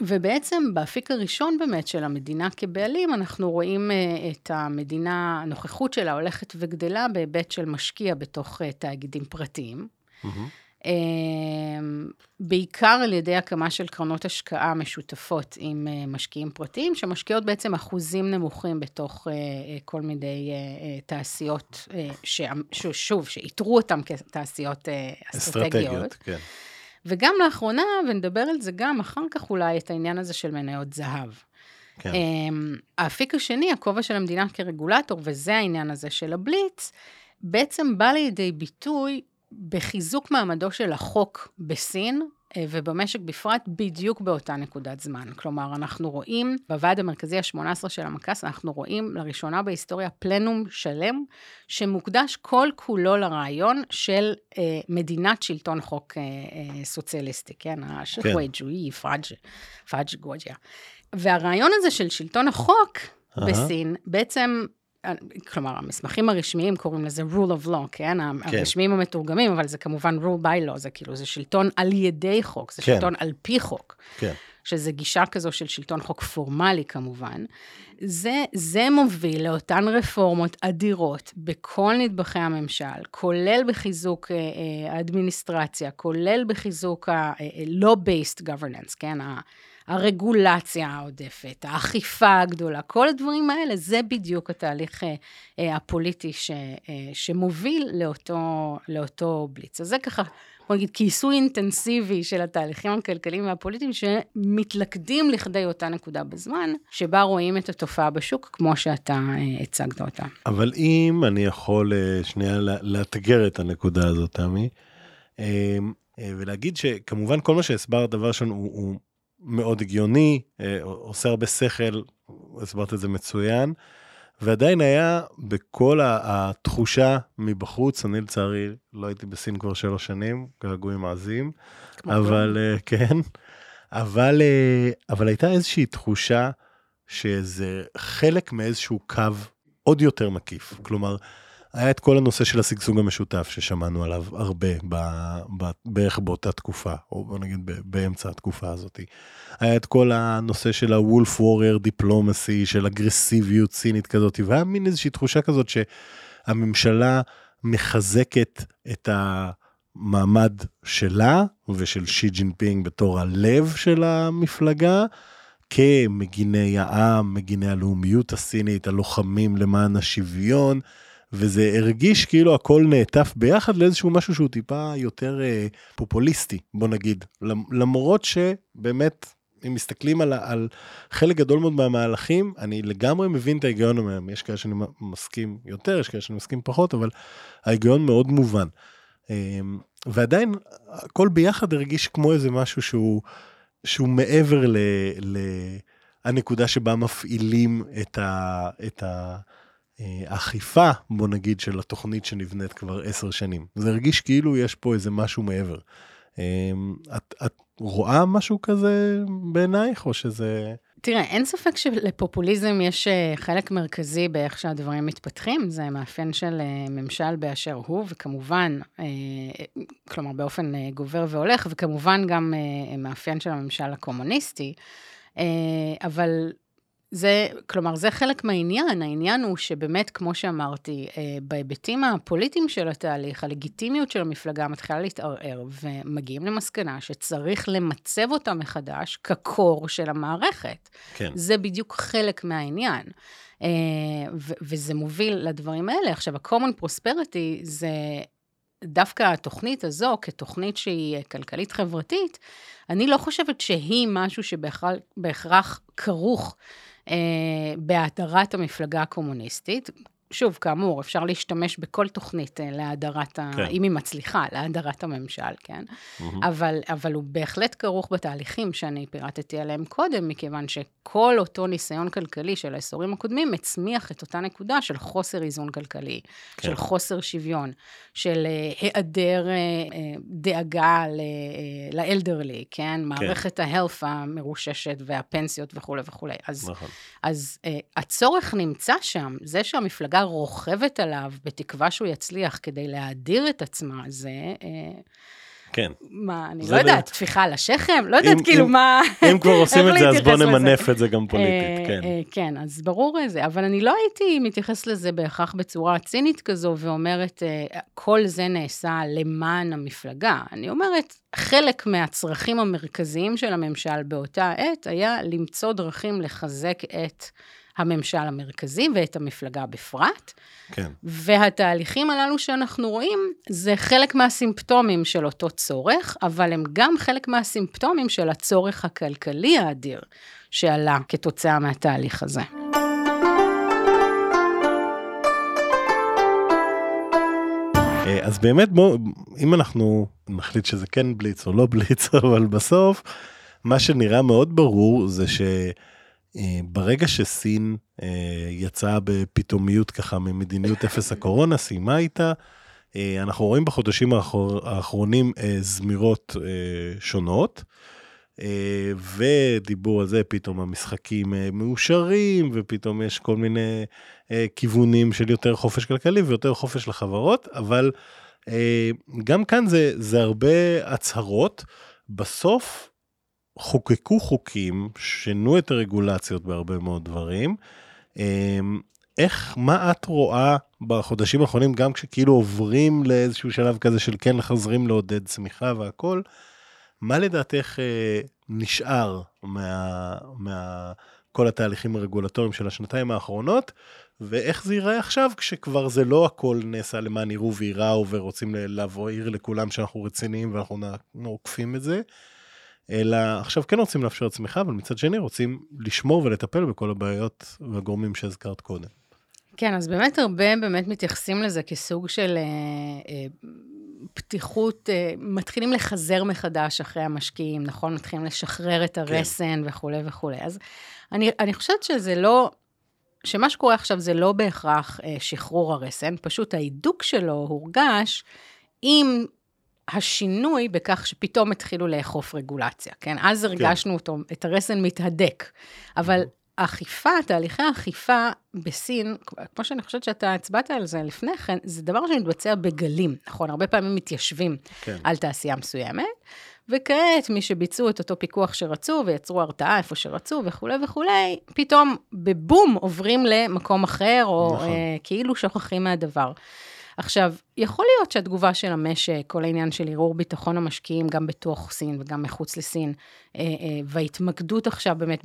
ובעצם באפיק הראשון באמת של המדינה כבעלים, אנחנו רואים את המדינה, הנוכחות שלה הולכת וגדלה בהיבט של משקיע בתוך תאגידים פרטיים. Mm-hmm. אמ, בעיקר על ידי הקמה של קרנות השקעה משותפות עם אה, משקיעים פרטיים, שמשקיעות בעצם אחוזים נמוכים בתוך אה, אה, כל מיני תעשיות, ששוב, שאיתרו אותם כתעשיות אסטרטגיות. אסטרטגיות, כן. וגם לאחרונה, ונדבר על זה גם אחר כך אולי, את העניין הזה של מניות זהב. כן. אמ, האפיק השני, הכובע של המדינה כרגולטור, וזה העניין הזה של הבליץ, בעצם בא לידי ביטוי בחיזוק מעמדו של החוק בסין, אה, ובמשק בפרט בדיוק באותה נקודת זמן. כלומר, אנחנו רואים, בוועד המרכזי ה-18 של המק"ס, אנחנו רואים לראשונה בהיסטוריה פלנום שלם, שמוקדש כל כולו לרעיון של אה, מדינת שלטון חוק אה, אה, סוציאליסטי, כן? ה 社会 כן. ג'וי, פאג', פאג' גוג'יה. והרעיון הזה של שלטון החוק. בסין, בעצם כלומר, המסמכים הרשמיים קוראים לזה rule of law, כן? כן. הרשמיים המתורגמים, אבל זה כמובן rule by law, זה כאילו, זה שלטון על ידי חוק, זה כן. שלטון על פי חוק. כן. שזה גישה כזו של שלטון חוק פורמלי כמובן. זה, זה מוביל לאותן רפורמות אדירות בכל נדבכי הממשל, כולל בחיזוק אה, אה, האדמיניסטרציה, כולל בחיזוק ה-law-based אה, governance, כן? הרגולציה העודפת, האכיפה הגדולה, כל הדברים האלה, זה בדיוק התהליך אה, אה, הפוליטי ש, אה, שמוביל לאותו, לאותו בליץ. אז זה ככה, בוא נגיד, כיסוי אינטנסיבי של התהליכים הכלכליים והפוליטיים שמתלכדים לכדי אותה נקודה בזמן, שבה רואים את התופעה בשוק, כמו שאתה הצגת אותה. אבל אם אני יכול שנייה לאתגר את הנקודה הזאת, תמי, ולהגיד שכמובן כל מה שהסברת דבר ראשון הוא, הוא מאוד הגיוני, אה, עושה הרבה שכל, הסברת את זה מצוין, ועדיין היה בכל התחושה מבחוץ, אני לצערי לא הייתי בסין כבר שלוש שנים, געגועים עזים, אבל אה, כן, אבל, אה, אבל הייתה איזושהי תחושה שזה חלק מאיזשהו קו עוד יותר מקיף, כלומר, היה את כל הנושא של השגשוג המשותף ששמענו עליו הרבה ב, ב, בערך באותה תקופה, או בוא נגיד באמצע התקופה הזאת. היה את כל הנושא של ה-Wolf Warrior Diplomacy, של אגרסיביות סינית כזאת, והיה מין איזושהי תחושה כזאת שהממשלה מחזקת את המעמד שלה ושל שי ג'ינפינג בתור הלב של המפלגה. כמגיני העם, מגיני הלאומיות הסינית, הלוחמים למען השוויון, וזה הרגיש כאילו הכל נעטף ביחד לאיזשהו משהו שהוא טיפה יותר אה, פופוליסטי, בוא נגיד. למרות שבאמת, אם מסתכלים על, על חלק גדול מאוד מהמהלכים, אני לגמרי מבין את ההיגיון מהם. יש כאלה שאני מסכים יותר, יש כאלה שאני מסכים פחות, אבל ההיגיון מאוד מובן. אה, ועדיין, הכל ביחד הרגיש כמו איזה משהו שהוא, שהוא מעבר ל... ל הנקודה שבה מפעילים את ה... את ה האכיפה, בוא נגיד, של התוכנית שנבנית כבר עשר שנים. זה הרגיש כאילו יש פה איזה משהו מעבר. אמ, את, את רואה משהו כזה בעינייך, או שזה... תראה, אין ספק שלפופוליזם יש אה, חלק מרכזי באיך שהדברים מתפתחים, זה מאפיין של אה, ממשל באשר הוא, וכמובן, אה, כלומר באופן גובר והולך, וכמובן גם מאפיין של הממשל הקומוניסטי, אבל זה, כלומר, זה חלק מהעניין. העניין הוא שבאמת, כמו שאמרתי, אה, בהיבטים הפוליטיים של התהליך, הלגיטימיות של המפלגה מתחילה להתערער, ומגיעים למסקנה שצריך למצב אותה מחדש כקור של המערכת. כן. זה בדיוק חלק מהעניין. אה, וזה מוביל לדברים האלה. עכשיו, ה-common prosperity זה דווקא התוכנית הזו, כתוכנית שהיא כלכלית-חברתית, אני לא חושבת שהיא משהו שבהכרח כרוך אה, בהאדרת המפלגה הקומוניסטית. שוב, כאמור, אפשר להשתמש בכל תוכנית אה, להאדרת, כן. ה... אם היא מצליחה, להאדרת הממשל, כן? Mm-hmm. אבל, אבל הוא בהחלט כרוך בתהליכים שאני פירטתי עליהם קודם, מכיוון שכל אותו ניסיון כלכלי של העשורים הקודמים הצמיח את אותה נקודה של חוסר איזון כלכלי, כן. של חוסר שוויון, של uh, היעדר uh, uh, דאגה לאלדרלי, כן? כן? מערכת ההלף המרוששת והפנסיות וכולי וכולי. אז, נכון. אז uh, הצורך נמצא שם, זה שהמפלגה רוכבת עליו בתקווה שהוא יצליח כדי להאדיר את עצמה, זה... אה, כן. מה, אני לא יודעת, טפיחה על השכם? לא יודעת כאילו מה... אם כבר עושים את זה, אז בואו נמנף את זה גם פוליטית, אה, כן. אה, כן, אז ברור זה, אבל אני לא הייתי מתייחס לזה בהכרח בצורה צינית כזו, ואומרת, כל זה נעשה למען המפלגה. אני אומרת, חלק מהצרכים המרכזיים של הממשל באותה עת היה למצוא דרכים לחזק את... הממשל המרכזי ואת המפלגה בפרט. כן. והתהליכים הללו שאנחנו רואים, זה חלק מהסימפטומים של אותו צורך, אבל הם גם חלק מהסימפטומים של הצורך הכלכלי האדיר שעלה כתוצאה מהתהליך הזה. אה, אז באמת בוא, אם אנחנו נחליט שזה כן בליץ או לא בליץ, אבל בסוף, מה שנראה מאוד ברור זה שברגע שסין אה, יצאה בפתאומיות ככה ממדיניות אפס הקורונה, סיימה איתה, אה, אנחנו רואים בחודשים האחרונים אה, זמירות שונות. ודיבור על זה, פתאום המשחקים מאושרים, ופתאום יש כל מיני כיוונים של יותר חופש כלכלי ויותר חופש לחברות, אבל גם כאן זה, זה הרבה הצהרות. בסוף חוקקו חוקים, שינו את הרגולציות בהרבה מאוד דברים. איך, מה את רואה בחודשים האחרונים, גם כשכאילו עוברים לאיזשהו שלב כזה של כן חוזרים לעודד צמיחה והכל, מה לדעתך אה, נשאר מה, מה התהליכים הרגולטוריים של השנתיים האחרונות, ואיך זה ייראה עכשיו כשכבר זה לא הכל נעשה למען יראו וייראו ורוצים להבהיר לכולם שאנחנו רציניים ואנחנו עוקפים את זה, אלא עכשיו כן רוצים לאפשר צמיחה, אבל מצד שני רוצים לשמור ולטפל בכל הבעיות והגורמים שהזכרת קודם. כן, אז באמת הרבה באמת מתייחסים לזה כסוג של אה, אה, פתיחות, אה, מתחילים לחזר מחדש אחרי המשקיעים, נכון? מתחילים לשחרר את כן. הרסן כן. וכולי וכולי. אז אני, אני חושבת שזה לא, שמה שקורה עכשיו זה לא בהכרח אה, שחרור הרסן, פשוט ההידוק שלו הורגש עם השינוי בכך שפתאום התחילו לאכוף רגולציה, כן? אז כן. הרגשנו כן. אותו, את הרסן מתהדק. אבל האכיפה, תהליכי האכיפה בסין, כמו שאני חושבת שאתה הצבעת על זה לפני כן, זה דבר שמתבצע בגלים, נכון? הרבה פעמים מתיישבים כן. על תעשייה מסוימת, וכעת מי שביצעו את אותו פיקוח שרצו ויצרו הרתעה איפה שרצו וכולי וכולי, פתאום בבום עוברים למקום אחר, או נכון. אה, כאילו שוכחים מהדבר. עכשיו, יכול להיות שהתגובה של המשק, כל העניין של ערעור ביטחון המשקיעים, גם בתוך סין וגם מחוץ לסין, אה, אה, וההתמקדות עכשיו באמת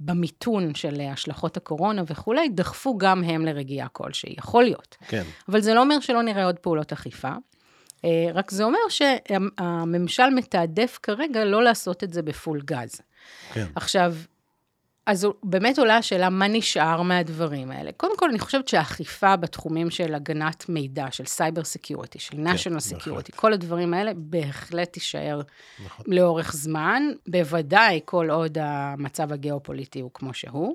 במיתון של השלכות הקורונה וכולי, דחפו גם הם לרגיעה כלשהי, יכול להיות. כן. אבל זה לא אומר שלא נראה עוד פעולות אכיפה. אה, רק זה אומר שהממשל מתעדף כרגע לא לעשות את זה בפול גז. כן. עכשיו, אז באמת עולה השאלה, מה נשאר מהדברים האלה? קודם כל, אני חושבת שהאכיפה בתחומים של הגנת מידע, של cyber security, של national security, כל הדברים האלה, בהחלט תישאר נכון. לאורך זמן, בוודאי כל עוד המצב הגיאופוליטי הוא כמו שהוא.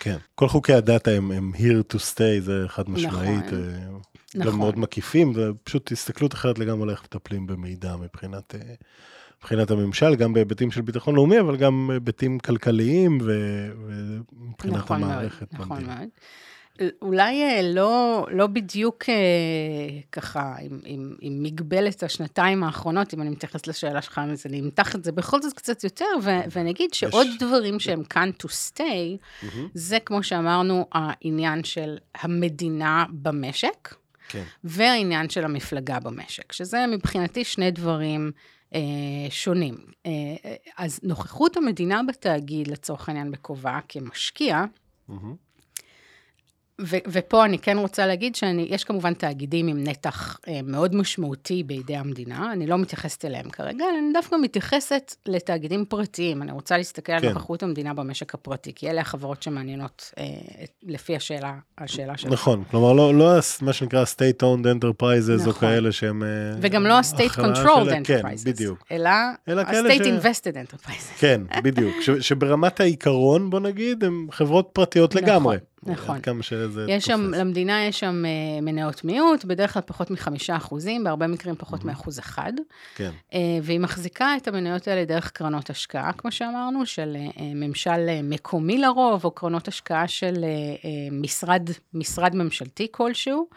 כן, כל חוקי הדאטה הם, הם here to stay, זה חד משמעית. נכון. אה, גם נכון. מאוד מקיפים, ופשוט הסתכלות אחרת לגמרי על איך מטפלים במידע מבחינת... מבחינת הממשל, גם בהיבטים של ביטחון לאומי, אבל גם בהיבטים כלכליים ומבחינת נכון המערכת. מאוד, נכון מאוד. אולי אה, לא, לא בדיוק אה, ככה, עם, עם, עם מגבלת השנתיים האחרונות, אם אני מתייחסת לשאלה שלך, אז אני אמתח את זה בכל זאת קצת יותר, ו, ואני אגיד שעוד יש... דברים שהם כאן to stay, mm-hmm. זה כמו שאמרנו, העניין של המדינה במשק, כן. והעניין של המפלגה במשק, שזה מבחינתי שני דברים שונים. אה, אז נוכחות המדינה בתאגיד, לצורך העניין בכובעה כמשקיע, mm-hmm. ו- ופה אני כן רוצה להגיד שיש כמובן תאגידים עם נתח אה, מאוד משמעותי בידי המדינה, אני לא מתייחסת אליהם כרגע, אני דווקא מתייחסת לתאגידים פרטיים, אני רוצה להסתכל כן. על נוכחות המדינה במשק הפרטי, כי אלה החברות שמעניינות אה, לפי השאלה, השאלה שלך. נכון, כלומר לא, לא מה שנקרא state-owned enterprises נכון. או כאלה שהם... אה, וגם לא ה-state controlled של... כן, enterprises, כן, בדיוק. אלא ה-state ש... invested enterprises. כן, בדיוק, ש- שברמת העיקרון, בוא נגיד, הן חברות פרטיות נכון. לגמרי. נכון. כמה שזה יש תופס. שם, למדינה יש שם uh, מניות מיעוט, בדרך כלל פחות מחמישה אחוזים, בהרבה מקרים פחות מאחוז אחד. כן. Uh, והיא מחזיקה את המניות האלה דרך קרנות השקעה, כמו שאמרנו, של uh, ממשל מקומי לרוב, או קרנות השקעה של uh, uh, משרד, משרד ממשלתי כלשהו.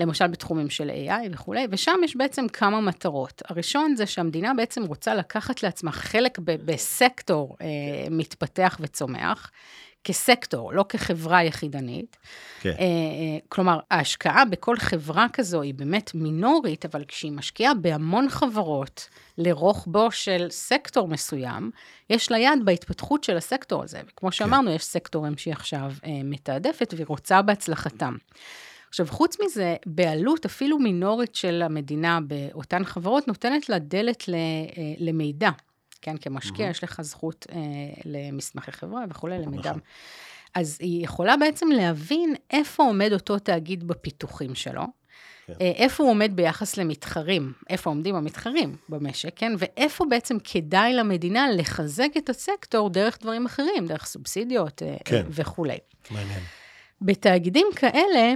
למשל בתחומים של AI וכולי, ושם יש בעצם כמה מטרות. הראשון זה שהמדינה בעצם רוצה לקחת לעצמה חלק בסקטור אה, מתפתח וצומח, כסקטור, לא כחברה יחידנית. כן. אה, אה, כלומר, ההשקעה בכל חברה כזו היא באמת מינורית, אבל כשהיא משקיעה בהמון חברות לרוחבו של סקטור מסוים, יש לה יד בהתפתחות של הסקטור הזה. וכמו כן. שאמרנו, יש סקטורים שהיא עכשיו אה, מתעדפת והיא רוצה בהצלחתם. עכשיו, חוץ מזה, בעלות אפילו מינורית של המדינה באותן חברות נותנת לה דלת למידע. כן? כמשקיע, mm-hmm. יש לך זכות אה, למסמכי חברה וכולי, למידע. נכון. אז היא יכולה בעצם להבין איפה עומד אותו תאגיד בפיתוחים שלו, כן. אה, איפה הוא עומד ביחס למתחרים, איפה עומדים המתחרים במשק, כן? ואיפה בעצם כדאי למדינה לחזק את הסקטור דרך דברים אחרים, דרך סובסידיות אה, כן. וכולי. מעניין. בתאגידים כאלה,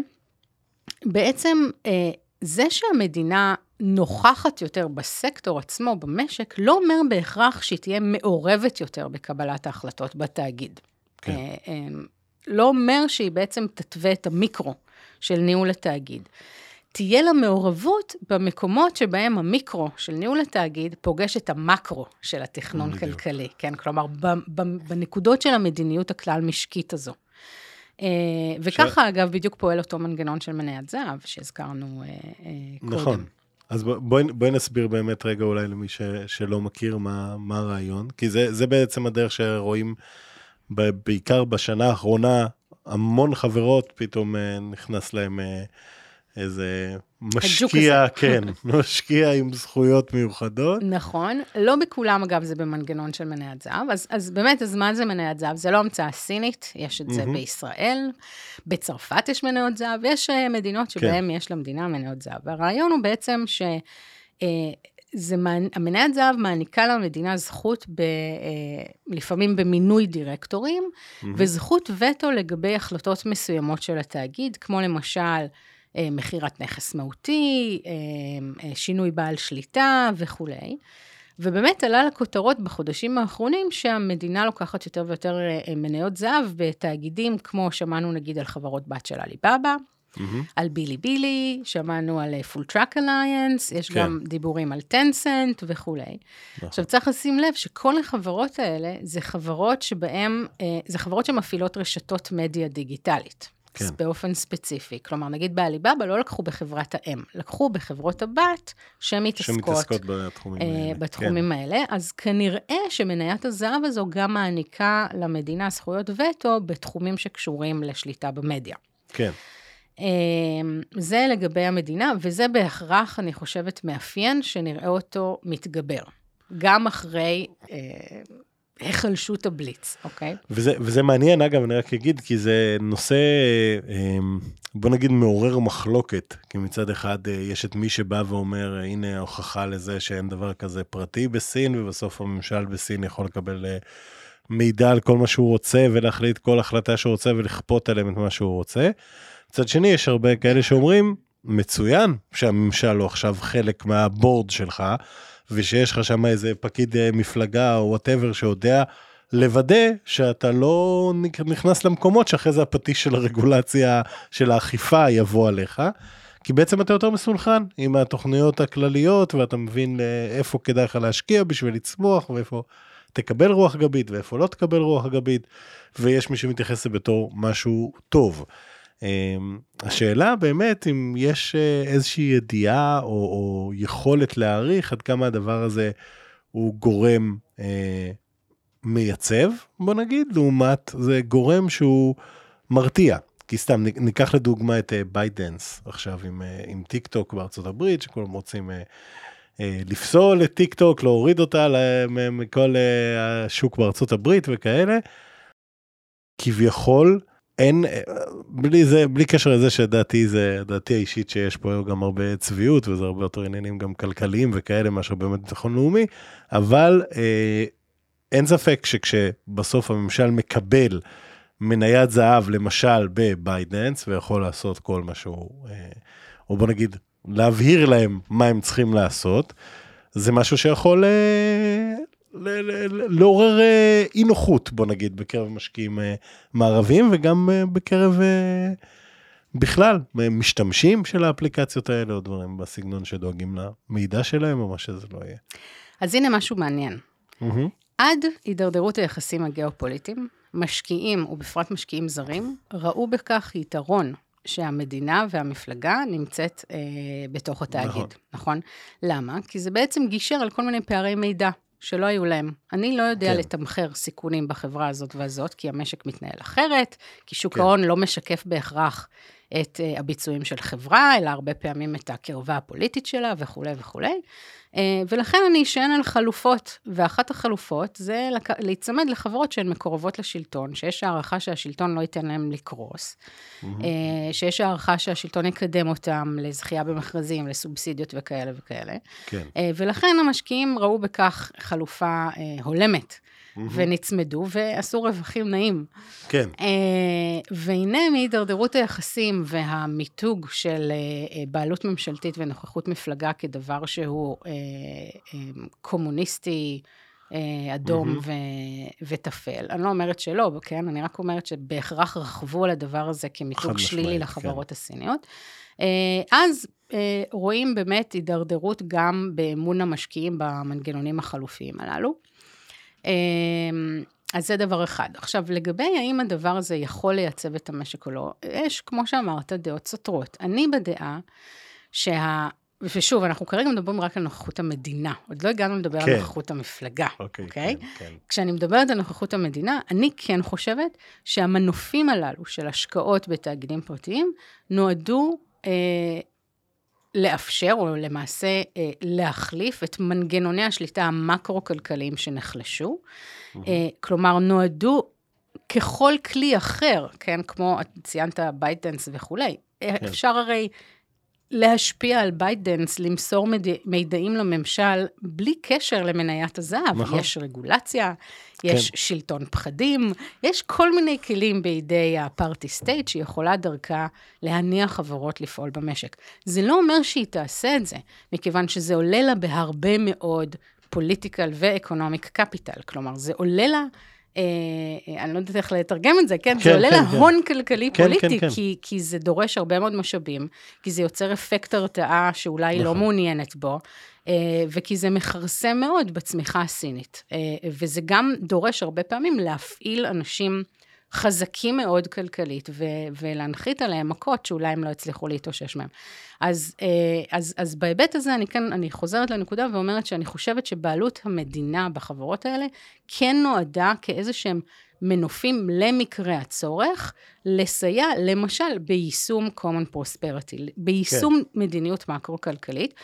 בעצם אה, זה שהמדינה נוכחת יותר בסקטור עצמו, במשק, לא אומר בהכרח שהיא תהיה מעורבת יותר בקבלת ההחלטות בתאגיד. כן. אה, אה, לא אומר שהיא בעצם תתווה את המיקרו של ניהול התאגיד. תהיה לה מעורבות במקומות שבהם המיקרו של ניהול התאגיד פוגש את המקרו של התכנון. כלכלי, כן? כלומר, בנקודות של המדיניות הכלל משקית הזו. אה, וככה, אגב, בדיוק פועל אותו מנגנון של מניית זהב, שהזכרנו אה, אה, קודם. נכון. אז בוא- בואי בואי נסביר באמת רגע אולי למי ש, שלא מכיר מה, מה הרעיון, כי זה, זה בעצם הדרך שרואים ב, בעיקר בשנה האחרונה, המון חברות פתאום נכנס להם איזה משקיע, כן, משקיע עם זכויות מיוחדות. נכון, לא בכולם אגב זה במנגנון של מניית זהב, אז, אז באמת, אז מה זה מניית זהב? זה לא המצאה סינית, יש את זה מהמם. בישראל, בצרפת יש מניות זהב, יש אה, מדינות שבהן יש למדינה מניות זהב. והרעיון הוא בעצם ש... אה, זה, המניית זהב מעניקה למדינה זכות, ב, אה, לפעמים במינוי דירקטורים, וזכות וטו לגבי החלטות מסוימות של התאגיד, כמו למשל מכירת נכס מהותי, אה, אה, שינוי בעל שליטה וכולי. ובאמת עלה לכותרות בחודשים האחרונים שהמדינה לוקחת יותר ויותר אה, מניות זהב בתאגידים, כמו שמענו נגיד על חברות בת של עליבאבא, מהמם. על Bilibili, שמענו על Full Truck Alliance, יש כן. גם דיבורים על טנסנט וכולי. נכון. עכשיו צריך לשים לב שכל החברות האלה זה חברות שבהן, אה, זה חברות שמפעילות רשתות מדיה דיגיטלית. כן. כן. באופן ספציפי. כלומר, נגיד בעליבאבא לא לקחו בחברת האם, לקחו בחברות הבת שמתעסקות, שמתעסקות בתחומים אה, האלה. בתחומים האלה, אז כנראה שמניית הזהב הזו גם מעניקה למדינה זכויות וטו בתחומים שקשורים לשליטה במדיה. כן, אמ, זה לגבי המדינה, וזה בהכרח, אני חושבת, מאפיין שנראה אותו מתגבר. גם אחרי אה, היחלשות הבליץ, אוקיי? וזה, וזה מעניין, אגב, אני רק אגיד, כי זה נושא, אה, בוא נגיד, מעורר מחלוקת. כי מצד אחד אה, יש את מי שבא ואומר, הנה ההוכחה לזה שאין דבר כזה פרטי בסין, ובסוף הממשל בסין יכול לקבל אה, מידע על כל מה שהוא רוצה, ולהחליט כל החלטה שהוא רוצה, ולכפות עליהם את מה שהוא רוצה. מצד שני, יש הרבה כאלה שאומרים, מצוין שהממשל הוא עכשיו חלק מה board שלך, ושיש לך שם איזה פקיד אה, מפלגה או whatever שיודע לוודא שאתה לא נכנס למקומות שאחרי זה הפטיש של הרגולציה של האכיפה יבוא עליך. כי בעצם אתה יותר מסונכרן עם התוכניות הכלליות ואתה מבין איפה כדאי לך להשקיע בשביל לצמוח ואיפה תקבל רוח גבית ואיפה לא תקבל רוח גבית ויש מי שמתייחס לזה בתור משהו טוב. אמ, השאלה באמת אם יש אה, איזושהי ידיעה או, או יכולת להעריך עד כמה הדבר הזה הוא גורם אה, מייצב בוא נגיד לעומת זה גורם שהוא מרתיע. כי סתם ניקח לדוגמה את ByteDance עכשיו עם, אה, עם טיק טוק בארצות הברית שכולם רוצים אה, אה, לפסול את טיק טוק להוריד אותה מכל אה, השוק בארצות הברית וכאלה. כביכול אין אה, בלי זה בלי קשר לזה שדעתי זה דעתי האישית שיש פה גם הרבה צביעות וזה הרבה יותר עניינים גם כלכליים וכאלה מאשר באמת ביטחון לאומי אבל אה, אין ספק שכשבסוף הממשל מקבל מניית זהב למשל ב ByteDance ויכול לעשות כל מה שהוא אה, או בוא נגיד להבהיר להם מה הם צריכים לעשות זה משהו שיכול אה, לעורר אה, אי נוחות בוא נגיד בקרב משקיעים אה, מערבים וגם אה, בקרב בכלל משתמשים של האפליקציות האלה או דברים בסגנון שדואגים למידע שלהם או מה שזה לא יהיה. אז הנה משהו מעניין. מהמם. עד הידרדרות היחסים הגיאופוליטיים, משקיעים, ובפרט משקיעים זרים, ראו בכך יתרון שהמדינה והמפלגה נמצאת אה, בתוך התאגיד. נכון. נכון? למה? כי זה בעצם גישר על כל מיני פערי מידע שלא היו להם. אני לא יודע כן. כן. לתמחר סיכונים בחברה הזאת והזאת, כי המשק מתנהל אחרת, כי שוק כן. ההון לא משקף בהכרח את uh, הביצועים של חברה, אלא הרבה פעמים את הקרבה הפוליטית שלה וכולי וכולי. Uh, ולכן אני אשען על חלופות, ואחת החלופות זה. להיצמד לחברות שהן מקורבות לשלטון, שיש הערכה שהשלטון לא ייתן להם לקרוס, mm-hmm. שיש הערכה שהשלטון יקדם אותם לזכייה במכרזים, לסובסידיות וכאלה וכאלה. כן. ולכן המשקיעים ראו בכך חלופה הולמת. Mm-hmm. ונצמדו, ועשו רווחים נעים. כן. Uh, והנה מהידרדרות היחסים והמיתוג של uh, בעלות ממשלתית ונוכחות מפלגה כדבר שהוא uh, uh, קומוניסטי, אדום mm-hmm. וטפל. אני לא אומרת שלא, כן? אני רק אומרת שבהכרח רכבו על הדבר הזה כמיתוג שלילי כן. לחברות כן. הסיניות. אז רואים באמת הידרדרות גם באמון המשקיעים במנגנונים החלופיים הללו. אמ, אז זה דבר אחד. עכשיו, לגבי האם הדבר הזה יכול לייצב את המשק או לא, יש, כמו שאמרת, דעות סותרות. אני בדעה שה... ושוב, אנחנו כרגע מדברים רק על נוכחות המדינה, עוד לא הגענו לדבר כן. על נוכחות המפלגה, אוקיי? Okay, okay? כן, כן. כשאני מדברת על נוכחות המדינה, אני כן חושבת שהמנופים הללו של השקעות בתאגידים פרטיים נועדו אה, לאפשר, או למעשה אה, להחליף את מנגנוני השליטה המקרו-כלכליים שנחלשו. Mm-hmm. אה, כלומר, נועדו ככל כלי אחר, כן, כמו ציינת ByteDance וכולי. כן. אפשר הרי להשפיע על ByteDance, למסור מד... מידעים לממשל, בלי קשר למניית הזהב. נכון. יש רגולציה, יש כן. שלטון פחדים, יש כל מיני כלים בידי ה party state שיכולה דרכה להניע חברות לפעול במשק. זה לא אומר שהיא תעשה את זה, מכיוון שזה עולה לה בהרבה מאוד פוליטיקל ואקונומיק קפיטל. כלומר, זה עולה לה... אה, אה, אני לא יודעת איך לתרגם את זה, כן? כן זה עולה כן, לה כן. הון כלכלי כן, פוליטי, כן, כן. כי, כי זה דורש הרבה מאוד משאבים, כי זה יוצר אפקט הרתעה שאולי לא נכון. לא מעוניינת בו, אה, וכי זה מכרסם מאוד בצמיחה הסינית. וזה גם דורש הרבה פעמים להפעיל אנשים חזקים מאוד כלכלית, ו- ולהנחית עליהם מכות שאולי הם לא הצליחו להתאושש מהם. אז, אז, אז בהיבט הזה אני כן, אני חוזרת לנקודה ואומרת שאני חושבת שבעלות המדינה בחברות האלה כן נועדה כאיזה שהם מנופים למקרה הצורך, לסייע למשל ביישום common prosperity, ביישום כן. מדיניות מקרו-כלכלית,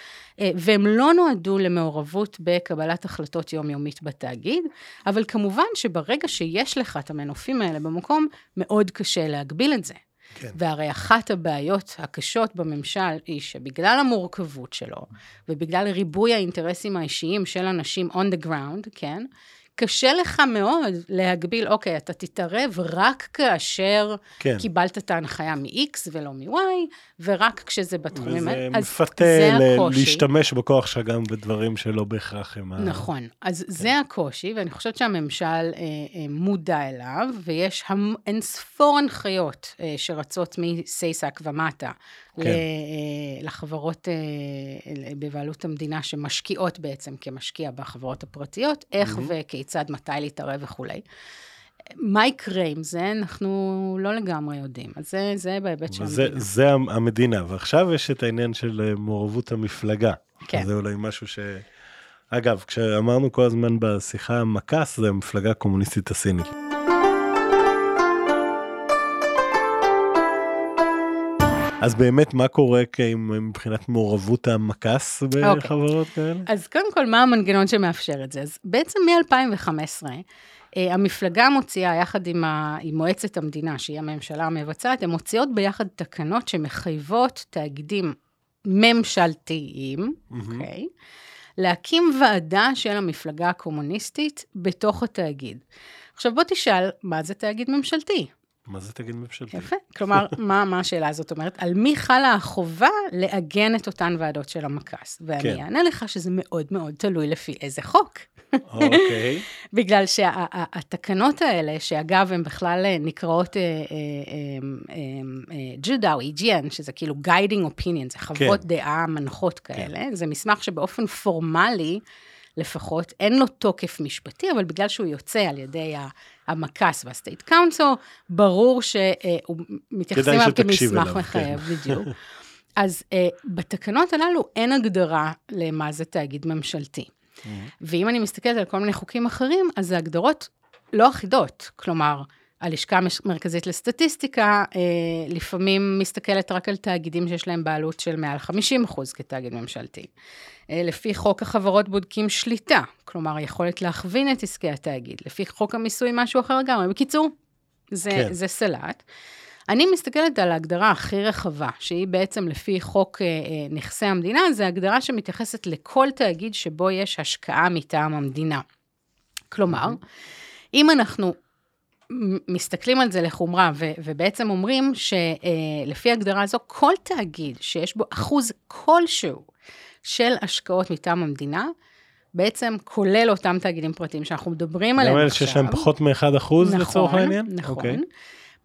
אה, והם לא נועדו למעורבות בקבלת החלטות יומיומית בתאגיד, אבל כמובן שברגע שיש לך את המנופים האלה במקום, מאוד קשה להגביל את זה. כן. והרי אחת הבעיות הקשות בממשל היא שבגלל המורכבות שלו, ובגלל ריבוי האינטרסים האישיים של אנשים on the ground, כן, קשה לך מאוד להגביל, אוקיי, אתה תתערב רק כאשר כן. קיבלת את ההנחיה מ-X ולא מ-Y, ורק כשזה בתחומים האלה. וזה מפתה להשתמש בכוח שלך גם בדברים שלא בהכרח הם... נכון, אז כן. זה הקושי, ואני חושבת שהממשל אה, אה, מודע אליו, ויש המ... אין ספור הנחיות אה, שרצות מסייסק ומטה כן. לחברות אה, בבעלות המדינה שמשקיעות בעצם כמשקיע בחברות הפרטיות, איך mm-hmm. וכיצד, מתי להתערב וכולי. מה יקרה עם זה, אנחנו לא לגמרי יודעים. אז זה, זה בהיבט של המדינה. זה המדינה, ועכשיו יש את העניין של אה, מעורבות המפלגה. כן. זה אולי משהו ש... אגב, כשאמרנו כל הזמן בשיחה מקס, זה המפלגה הקומוניסטית הסינית. אז באמת, מה קורה מבחינת מעורבות המכס בחברות okay. כאלה? אז קודם כל, מה המנגנון שמאפשר את זה? אז בעצם מ-2015, אה, המפלגה מוציאה, יחד עם, ה, עם מועצת המדינה, שהיא הממשלה המבצעת, הן מוציאות ביחד תקנות שמחייבות תאגידים ממשלתיים, אוקיי? Mm-hmm. Okay, להקים ועדה של המפלגה הקומוניסטית בתוך התאגיד. עכשיו בוא תשאל, מה זה תאגיד ממשלתי? מה זה תגיד ממשלתי? יפה. כלומר, מה, מה השאלה הזאת אומרת? על מי חלה החובה לעגן את אותן ועדות של המכס? ואני כן. אענה לך שזה מאוד מאוד תלוי לפי איזה חוק. אוקיי. בגלל שהתקנות שה, האלה, שאגב, הן בכלל אה, נקראות ג'ודאו, uh, EGN, שזה כאילו guiding opinion, זה חוות כן. דעה מנחות. כאלה, כן. זה מסמך שבאופן פורמלי, לפחות, אין לו תוקף משפטי, אבל בגלל שהוא יוצא על ידי המכס והסטייט קאונסו, ברור שהוא מתייחסים אליו כמסמך מחייב, כן. בדיוק. אז uh, בתקנות הללו אין הגדרה למה זה תאגיד ממשלתי. Mm-hmm. ואם אני מסתכלת על כל מיני חוקים אחרים, אז ההגדרות לא אחידות. כלומר, הלשכה המרכזית לסטטיסטיקה אה, לפעמים מסתכלת רק על תאגידים שיש להם בעלות של מעל 50 אחוז כתאגיד ממשלתי. אה, לפי חוק החברות בודקים שליטה, כלומר היכולת להכווין את עסקי התאגיד. לפי חוק המיסוי משהו אחר לגמרי. בקיצור, זה, כן. זה סלט. אני מסתכלת על ההגדרה הכי רחבה, שהיא בעצם לפי חוק אה, נכסי המדינה, זו הגדרה שמתייחסת לכל תאגיד שבו יש השקעה מטעם המדינה. כלומר, אם אנחנו מסתכלים על זה לחומרה, ו- ובעצם אומרים שלפי אה, הגדרה הזו, כל תאגיד שיש בו אחוז כלשהו של השקעות מטעם המדינה, בעצם כולל אותם תאגידים פרטיים שאנחנו מדברים עליהם עכשיו. גם אלה שיש להם פחות מ-1% נכון, לצורך העניין? נכון, נכון. Okay.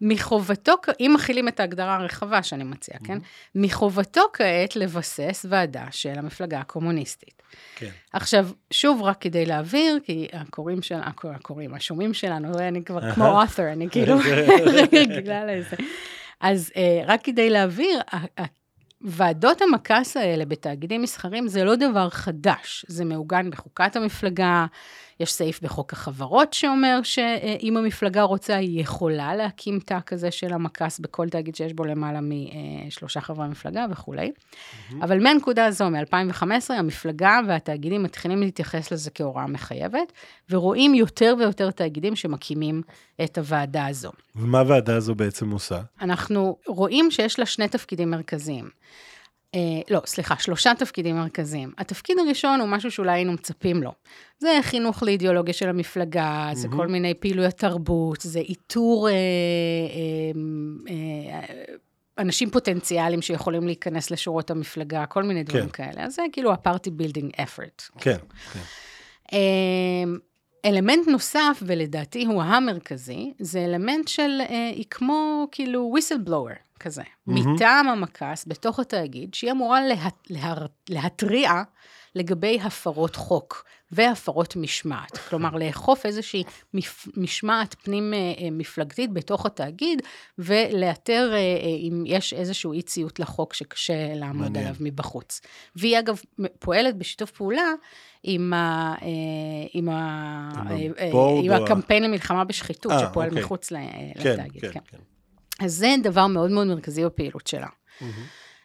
מחובתו, אם מכילים את ההגדרה הרחבה שאני מציעה, כן? מחובתו כעת לבסס ועדה של המפלגה הקומוניסטית. כן. עכשיו, שוב, רק כדי להבהיר, כי הקוראים של, הקוראים, השומעים שלנו, אני כבר כמו author, אני כאילו רגילה לזה. אז אה, רק כדי להבהיר, ועדות המכס האלה בתאגידים מסחרים זה לא דבר חדש, זה מעוגן בחוקת המפלגה, יש סעיף בחוק החברות שאומר שאם המפלגה רוצה, היא יכולה להקים תא כזה של המכס בכל תאגיד שיש בו למעלה משלושה חברי מפלגה וכולי. Mm-hmm. אבל מהנקודה הזו, מ-2015, המפלגה והתאגידים מתחילים להתייחס לזה כהוראה מחייבת, ורואים יותר ויותר תאגידים שמקימים את הוועדה הזו. ומה הוועדה הזו בעצם עושה? אנחנו רואים שיש לה שני תפקידים מרכזיים. אה, לא, סליחה, שלושה תפקידים מרכזיים. התפקיד הראשון הוא משהו שאולי היינו מצפים לו. זה חינוך לאידיאולוגיה של המפלגה, mm-hmm. זה כל מיני פעילויות תרבות, זה איתור אה, אה, אה, אנשים פוטנציאליים שיכולים להיכנס לשורות המפלגה, כל מיני דברים כן. כאלה. אז זה כאילו ה-party building effort. כן, כן. אה, אלמנט נוסף, ולדעתי הוא המרכזי, זה אלמנט של, אה, היא כמו כאילו whistleblower. כזה, mm-hmm. מטעם המכס בתוך התאגיד, שהיא אמורה לה, לה, להתריע לגבי הפרות חוק והפרות משמעת. כלומר, לאכוף איזושהי משמעת פנים-מפלגתית אה, בתוך התאגיד, ולאתר אה, אה, אם יש איזשהו אי ציות לחוק שקשה לעמוד מעניין. עליו מבחוץ. והיא אגב פועלת בשיתוף פעולה עם, ה, עם, ה, עם הקמפיין למלחמה בשחיתות, שפועל אוקיי. מחוץ כן, לתאגיד. כן, כן. אז זה דבר מאוד מאוד מרכזי בפעילות שלה. Mm-hmm.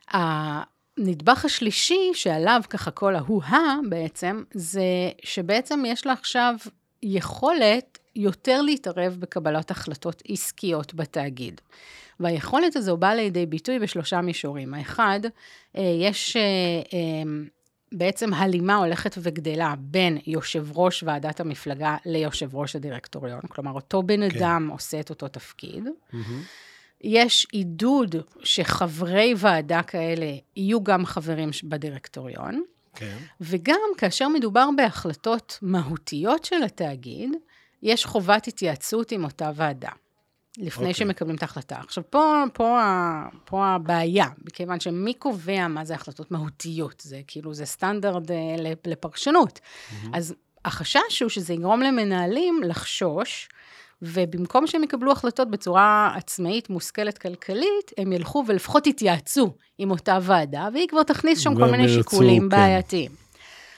הנדבך השלישי, שעליו ככה כל ההוא-הא בעצם, זה שבעצם יש לה עכשיו יכולת יותר להתערב בקבלת החלטות עסקיות בתאגיד. והיכולת הזו באה לידי ביטוי בשלושה מישורים. האחד, אה, יש אה, אה, בעצם הלימה הולכת וגדלה בין יושב ראש ועדת המפלגה ליושב ראש הדירקטוריון. כלומר, אותו בן כן. אדם עושה את אותו תפקיד. Mm-hmm. יש עידוד שחברי ועדה כאלה יהיו גם חברים בדירקטוריון, כן. וגם כאשר מדובר בהחלטות מהותיות של התאגיד, יש חובת התייעצות עם אותה ועדה. לפני okay. אוקיי. שמקבלים את ההחלטה. עכשיו, פה, פה, פה הבעיה, מכיוון שמי קובע מה זה החלטות מהותיות? זה כאילו, זה סטנדרט אה, לפרשנות. Mm-hmm. אז החשש הוא שזה יגרום למנהלים לחשוש ובמקום שהם יקבלו החלטות בצורה עצמאית, מושכלת כלכלית, הם ילכו ולפחות יתייעצו עם אותה ועדה, והיא כבר תכניס שם כל מיני שיקולים כן. בעייתיים.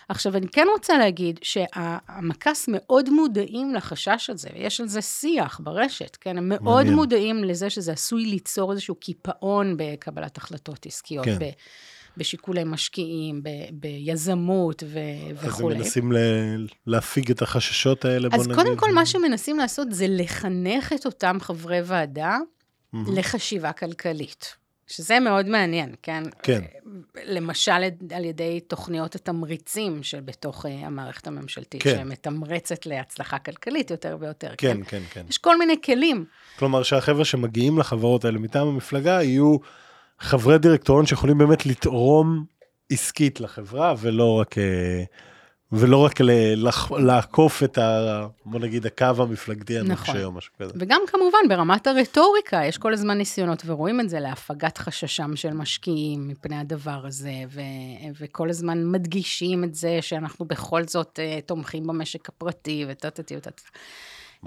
עכשיו, אני כן רוצה להגיד שהמכס מאוד מודעים לחשש הזה, ויש על זה שיח ברשת, כן? הם מאוד מעניין. מודעים לזה שזה עשוי ליצור איזשהו קיפאון בקבלת החלטות עסקיות. כן. בשיקולי משקיעים, ב, ביזמות ו, וכולי. אז הם מנסים ל, להפיג את החששות האלה, בוא נגיד. אז קודם כל, מה שמנסים לעשות זה לחנך את אותם חברי ועדה mm-hmm. לחשיבה כלכלית. שזה מאוד מעניין, כן? כן. למשל, על ידי תוכניות התמריצים שבתוך uh, המערכת הממשלתית, כן. שמתמרצת להצלחה כלכלית יותר ויותר, כן? כן, כן, כן. יש כל מיני כלים. כלומר, שהחבר'ה שמגיעים לחברות האלה מטעם המפלגה יהיו חברי דירקטוריון שיכולים באמת לתרום עסקית לחברה ולא רק אה, ולא רק לעקוף את ה... בוא נגיד הקו המפלגתי הנוקשה נכון. או משהו כזה. וגם כמובן ברמת הרטוריקה יש כל הזמן ניסיונות ורואים את זה להפגת חששם של משקיעים מפני הדבר הזה ו... וכל הזמן מדגישים את זה שאנחנו בכל זאת uh, תומכים במשק הפרטי וטטטי וטטטי.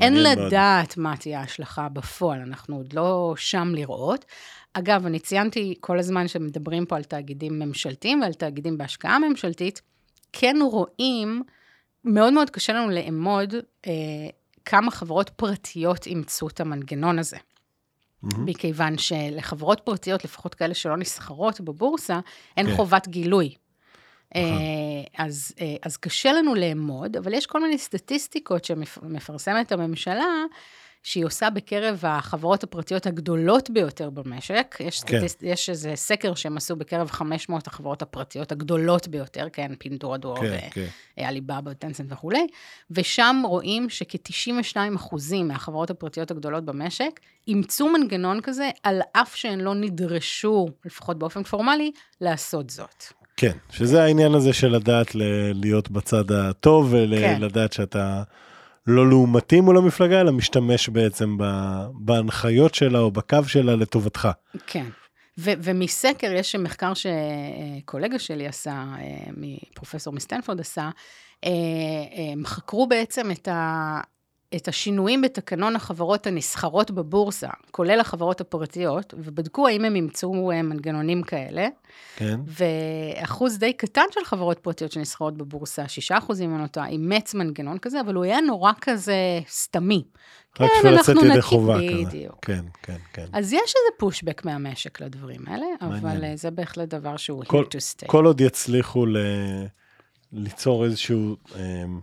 אין לדעת מה תהיה ההשלכה בפועל, אנחנו עוד לא שם לראות. אגב, אני ציינתי כל הזמן שמדברים פה על תאגידים ממשלתיים ועל תאגידים בהשקעה ממשלתית, כן רואים, מאוד מאוד קשה לנו לאמוד אה, כמה חברות פרטיות אימצו את המנגנון הזה. מכיוון שלחברות פרטיות, לפחות כאלה שלא נסחרות בבורסה, אין כן. חובת גילוי. נכון. אה, אז, אה, אז קשה לנו לאמוד, אבל יש כל מיני סטטיסטיקות שמפרסמת הממשלה, שהיא עושה בקרב החברות הפרטיות הגדולות ביותר במשק. יש, כן. יש איזה סקר שהם עשו בקרב 500 החברות הפרטיות הגדולות ביותר, כן, פינטורדו, כן, כן. עליבאבא, טנסנט וכולי, ושם רואים שכ-92 אחוזים מהחברות הפרטיות הגדולות במשק אימצו מנגנון כזה, על אף שהן לא נדרשו, לפחות באופן פורמלי, לעשות זאת. כן, שזה העניין הזה של לדעת ל- להיות בצד הטוב כן. ולדעת שאתה לא לעומתי מול המפלגה, אלא משתמש בעצם בהנחיות שלה או בקו שלה לטובתך. כן. ו- ומסקר, יש מחקר שקולגה שלי עשה, אה, פרופסור מסטנפורד עשה, אה, הם חקרו בעצם את, ה- את השינויים בתקנון החברות הנסחרות בבורסה, כולל החברות הפרטיות, ובדקו האם הם אימצו אה, מנגנונים כאלה. כן, ואחוז די קטן של חברות פרטיות שנסחרות בבורסה, 6 אחוזים אם אני לא טועה, אימץ מנגנון כזה, אבל הוא היה נורא כזה סתמי. רק כן, בשביל לצאת ידי חובה כזה. בדיוק. כן, כן, כן. אז יש איזה פושבק מהמשק לדברים האלה, אבל מעניין. אה, זה בהחלט דבר שהוא כל- here to stay. כל עוד יצליחו ל... ליצור איזשהו אמ,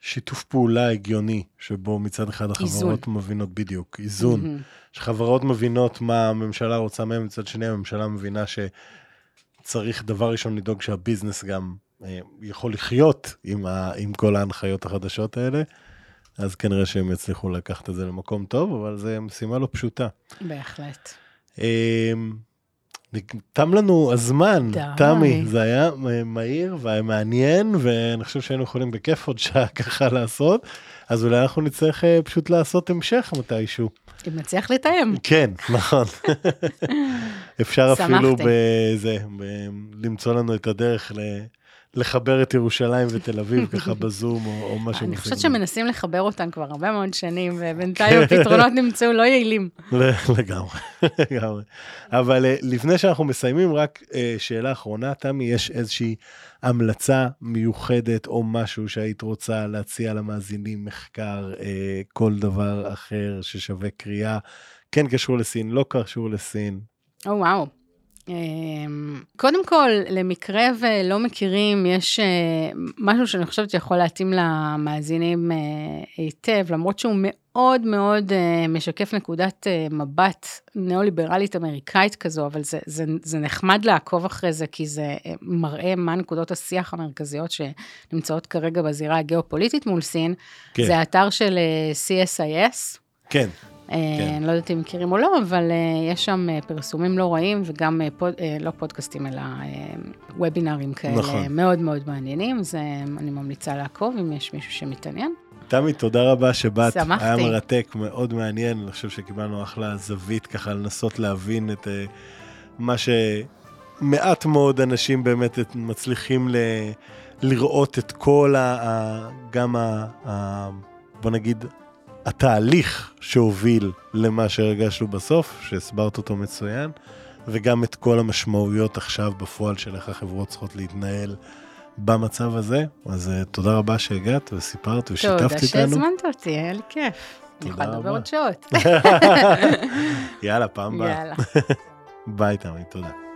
שיתוף פעולה הגיוני, שבו מצד אחד החברות מבינות בדיוק, איזון, מהמם. שחברות מבינות מה הממשלה רוצה מהם, מצד שני הממשלה מבינה שצריך דבר ראשון לדאוג שהביזנס גם אה, יכול לחיות עם, ה... עם כל ההנחיות החדשות האלה, אז כנראה שהם יצליחו לקחת את זה למקום טוב, אבל זו משימה לא פשוטה. בהחלט. אמ, תם לנו הזמן. תמי, זה היה מהיר ומעניין, ואני חושב שהיינו יכולים בכיף עוד שעה ככה לעשות, אז אולי אנחנו נצטרך אה, פשוט לעשות המשך מתישהו. אם נצליח לתאם. כן, נכון. אפשר אפילו. בזה, למצוא לנו את הדרך לחבר את ירושלים ותל אביב ככה בזום או, או משהו. אני חושבת. שמנסים לחבר אותן כבר הרבה מאוד שנים, ובינתיים הפתרונות נמצאו לא יעילים. לגמרי, לגמרי. אבל אה, לפני שאנחנו מסיימים, רק אה, שאלה אחרונה, תמי, יש איזושהי המלצה מיוחדת או משהו שהיית רוצה להציע למאזינים, מחקר, אה, כל דבר אחר ששווה קריאה, כן קשור לסין, לא קשור לסין. או וואו. אמ, קודם כל, למקרה ולא מכירים, יש אה, משהו שאני חושבת שיכול להתאים למאזינים אה, היטב, למרות שהוא מאוד מאוד אה, משקף נקודת מבט ניאו-ליברלית אמריקאית כזו, אבל זה, זה, זה נחמד לעקוב אחרי זה, כי זה אה, מראה מה נקודות השיח המרכזיות שנמצאות כרגע בזירה הגיאופוליטית מול סין. כן. זה האתר של CSIS. כן, כן. אני לא יודעת אם מכירים או לא, אבל uh, יש שם uh, פרסומים לא רעים וגם פוד, לא פודקאסטים, אלא וובינארים כאלה נכון. מאוד מאוד מעניינים, אז אני ממליצה לעקוב אם יש מישהו שמתעניין. תמי, תודה רבה שבאת, שמחתי. היה מרתק, מאוד מעניין, אני חושב שקיבלנו אחלה זווית ככה לנסות להבין את אה, מה שמעט מאוד אנשים באמת מצליחים ל... לראות את כל ה... גם. ה... בוא נגיד, התהליך שהוביל למה שהרגשנו בסוף, שהסברת אותו מצוין, וגם את כל המשמעויות עכשיו בפועל של איך החברות צריכות להתנהל במצב הזה. אז uh, תודה רבה שהגעת וסיפרת ושיתפת תודה איתנו. שהזמנת אותי, היה לי כיף. אני תודה יכולה לדבר. עוד שעות. יאללה, פעם הבאה. יאללה. ביי תמי, תודה.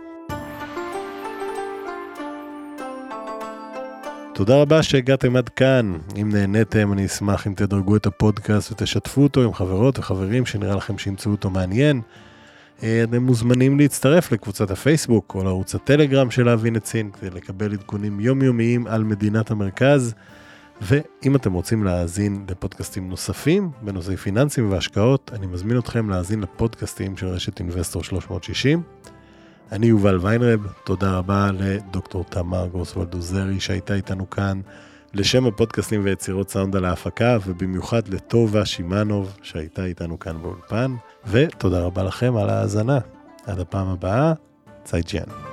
תודה רבה שהגעתם עד כאן. אם נהניתם, אני אשמח אם תדרגו את הפודקאסט ותשתפו אותו עם חברות וחברים שנראה לכם שימצאו אותו מעניין. אה, אתם מוזמנים להצטרף לקבוצת הפייסבוק או לערוץ הטלגרם של להבין את כדי לקבל עדכונים יומיומיים על מדינת המרכז. ואם אתם רוצים להאזין לפודקאסטים נוספים בנושאי פיננסים והשקעות, אני מזמין אתכם להאזין לפודקאסטים של רשת אינבסטור 360. אני יובל ויינרב, תודה רבה לדוקטור תמר גרוסוולד עוזרי שהייתה איתנו כאן, לשם הפודקאסטים ויצירות סאונד על ההפקה, ובמיוחד לטובה שמאנוב שהייתה איתנו כאן באולפן, ותודה רבה לכם על ההאזנה. עד הפעם הבאה, צייג'יאן.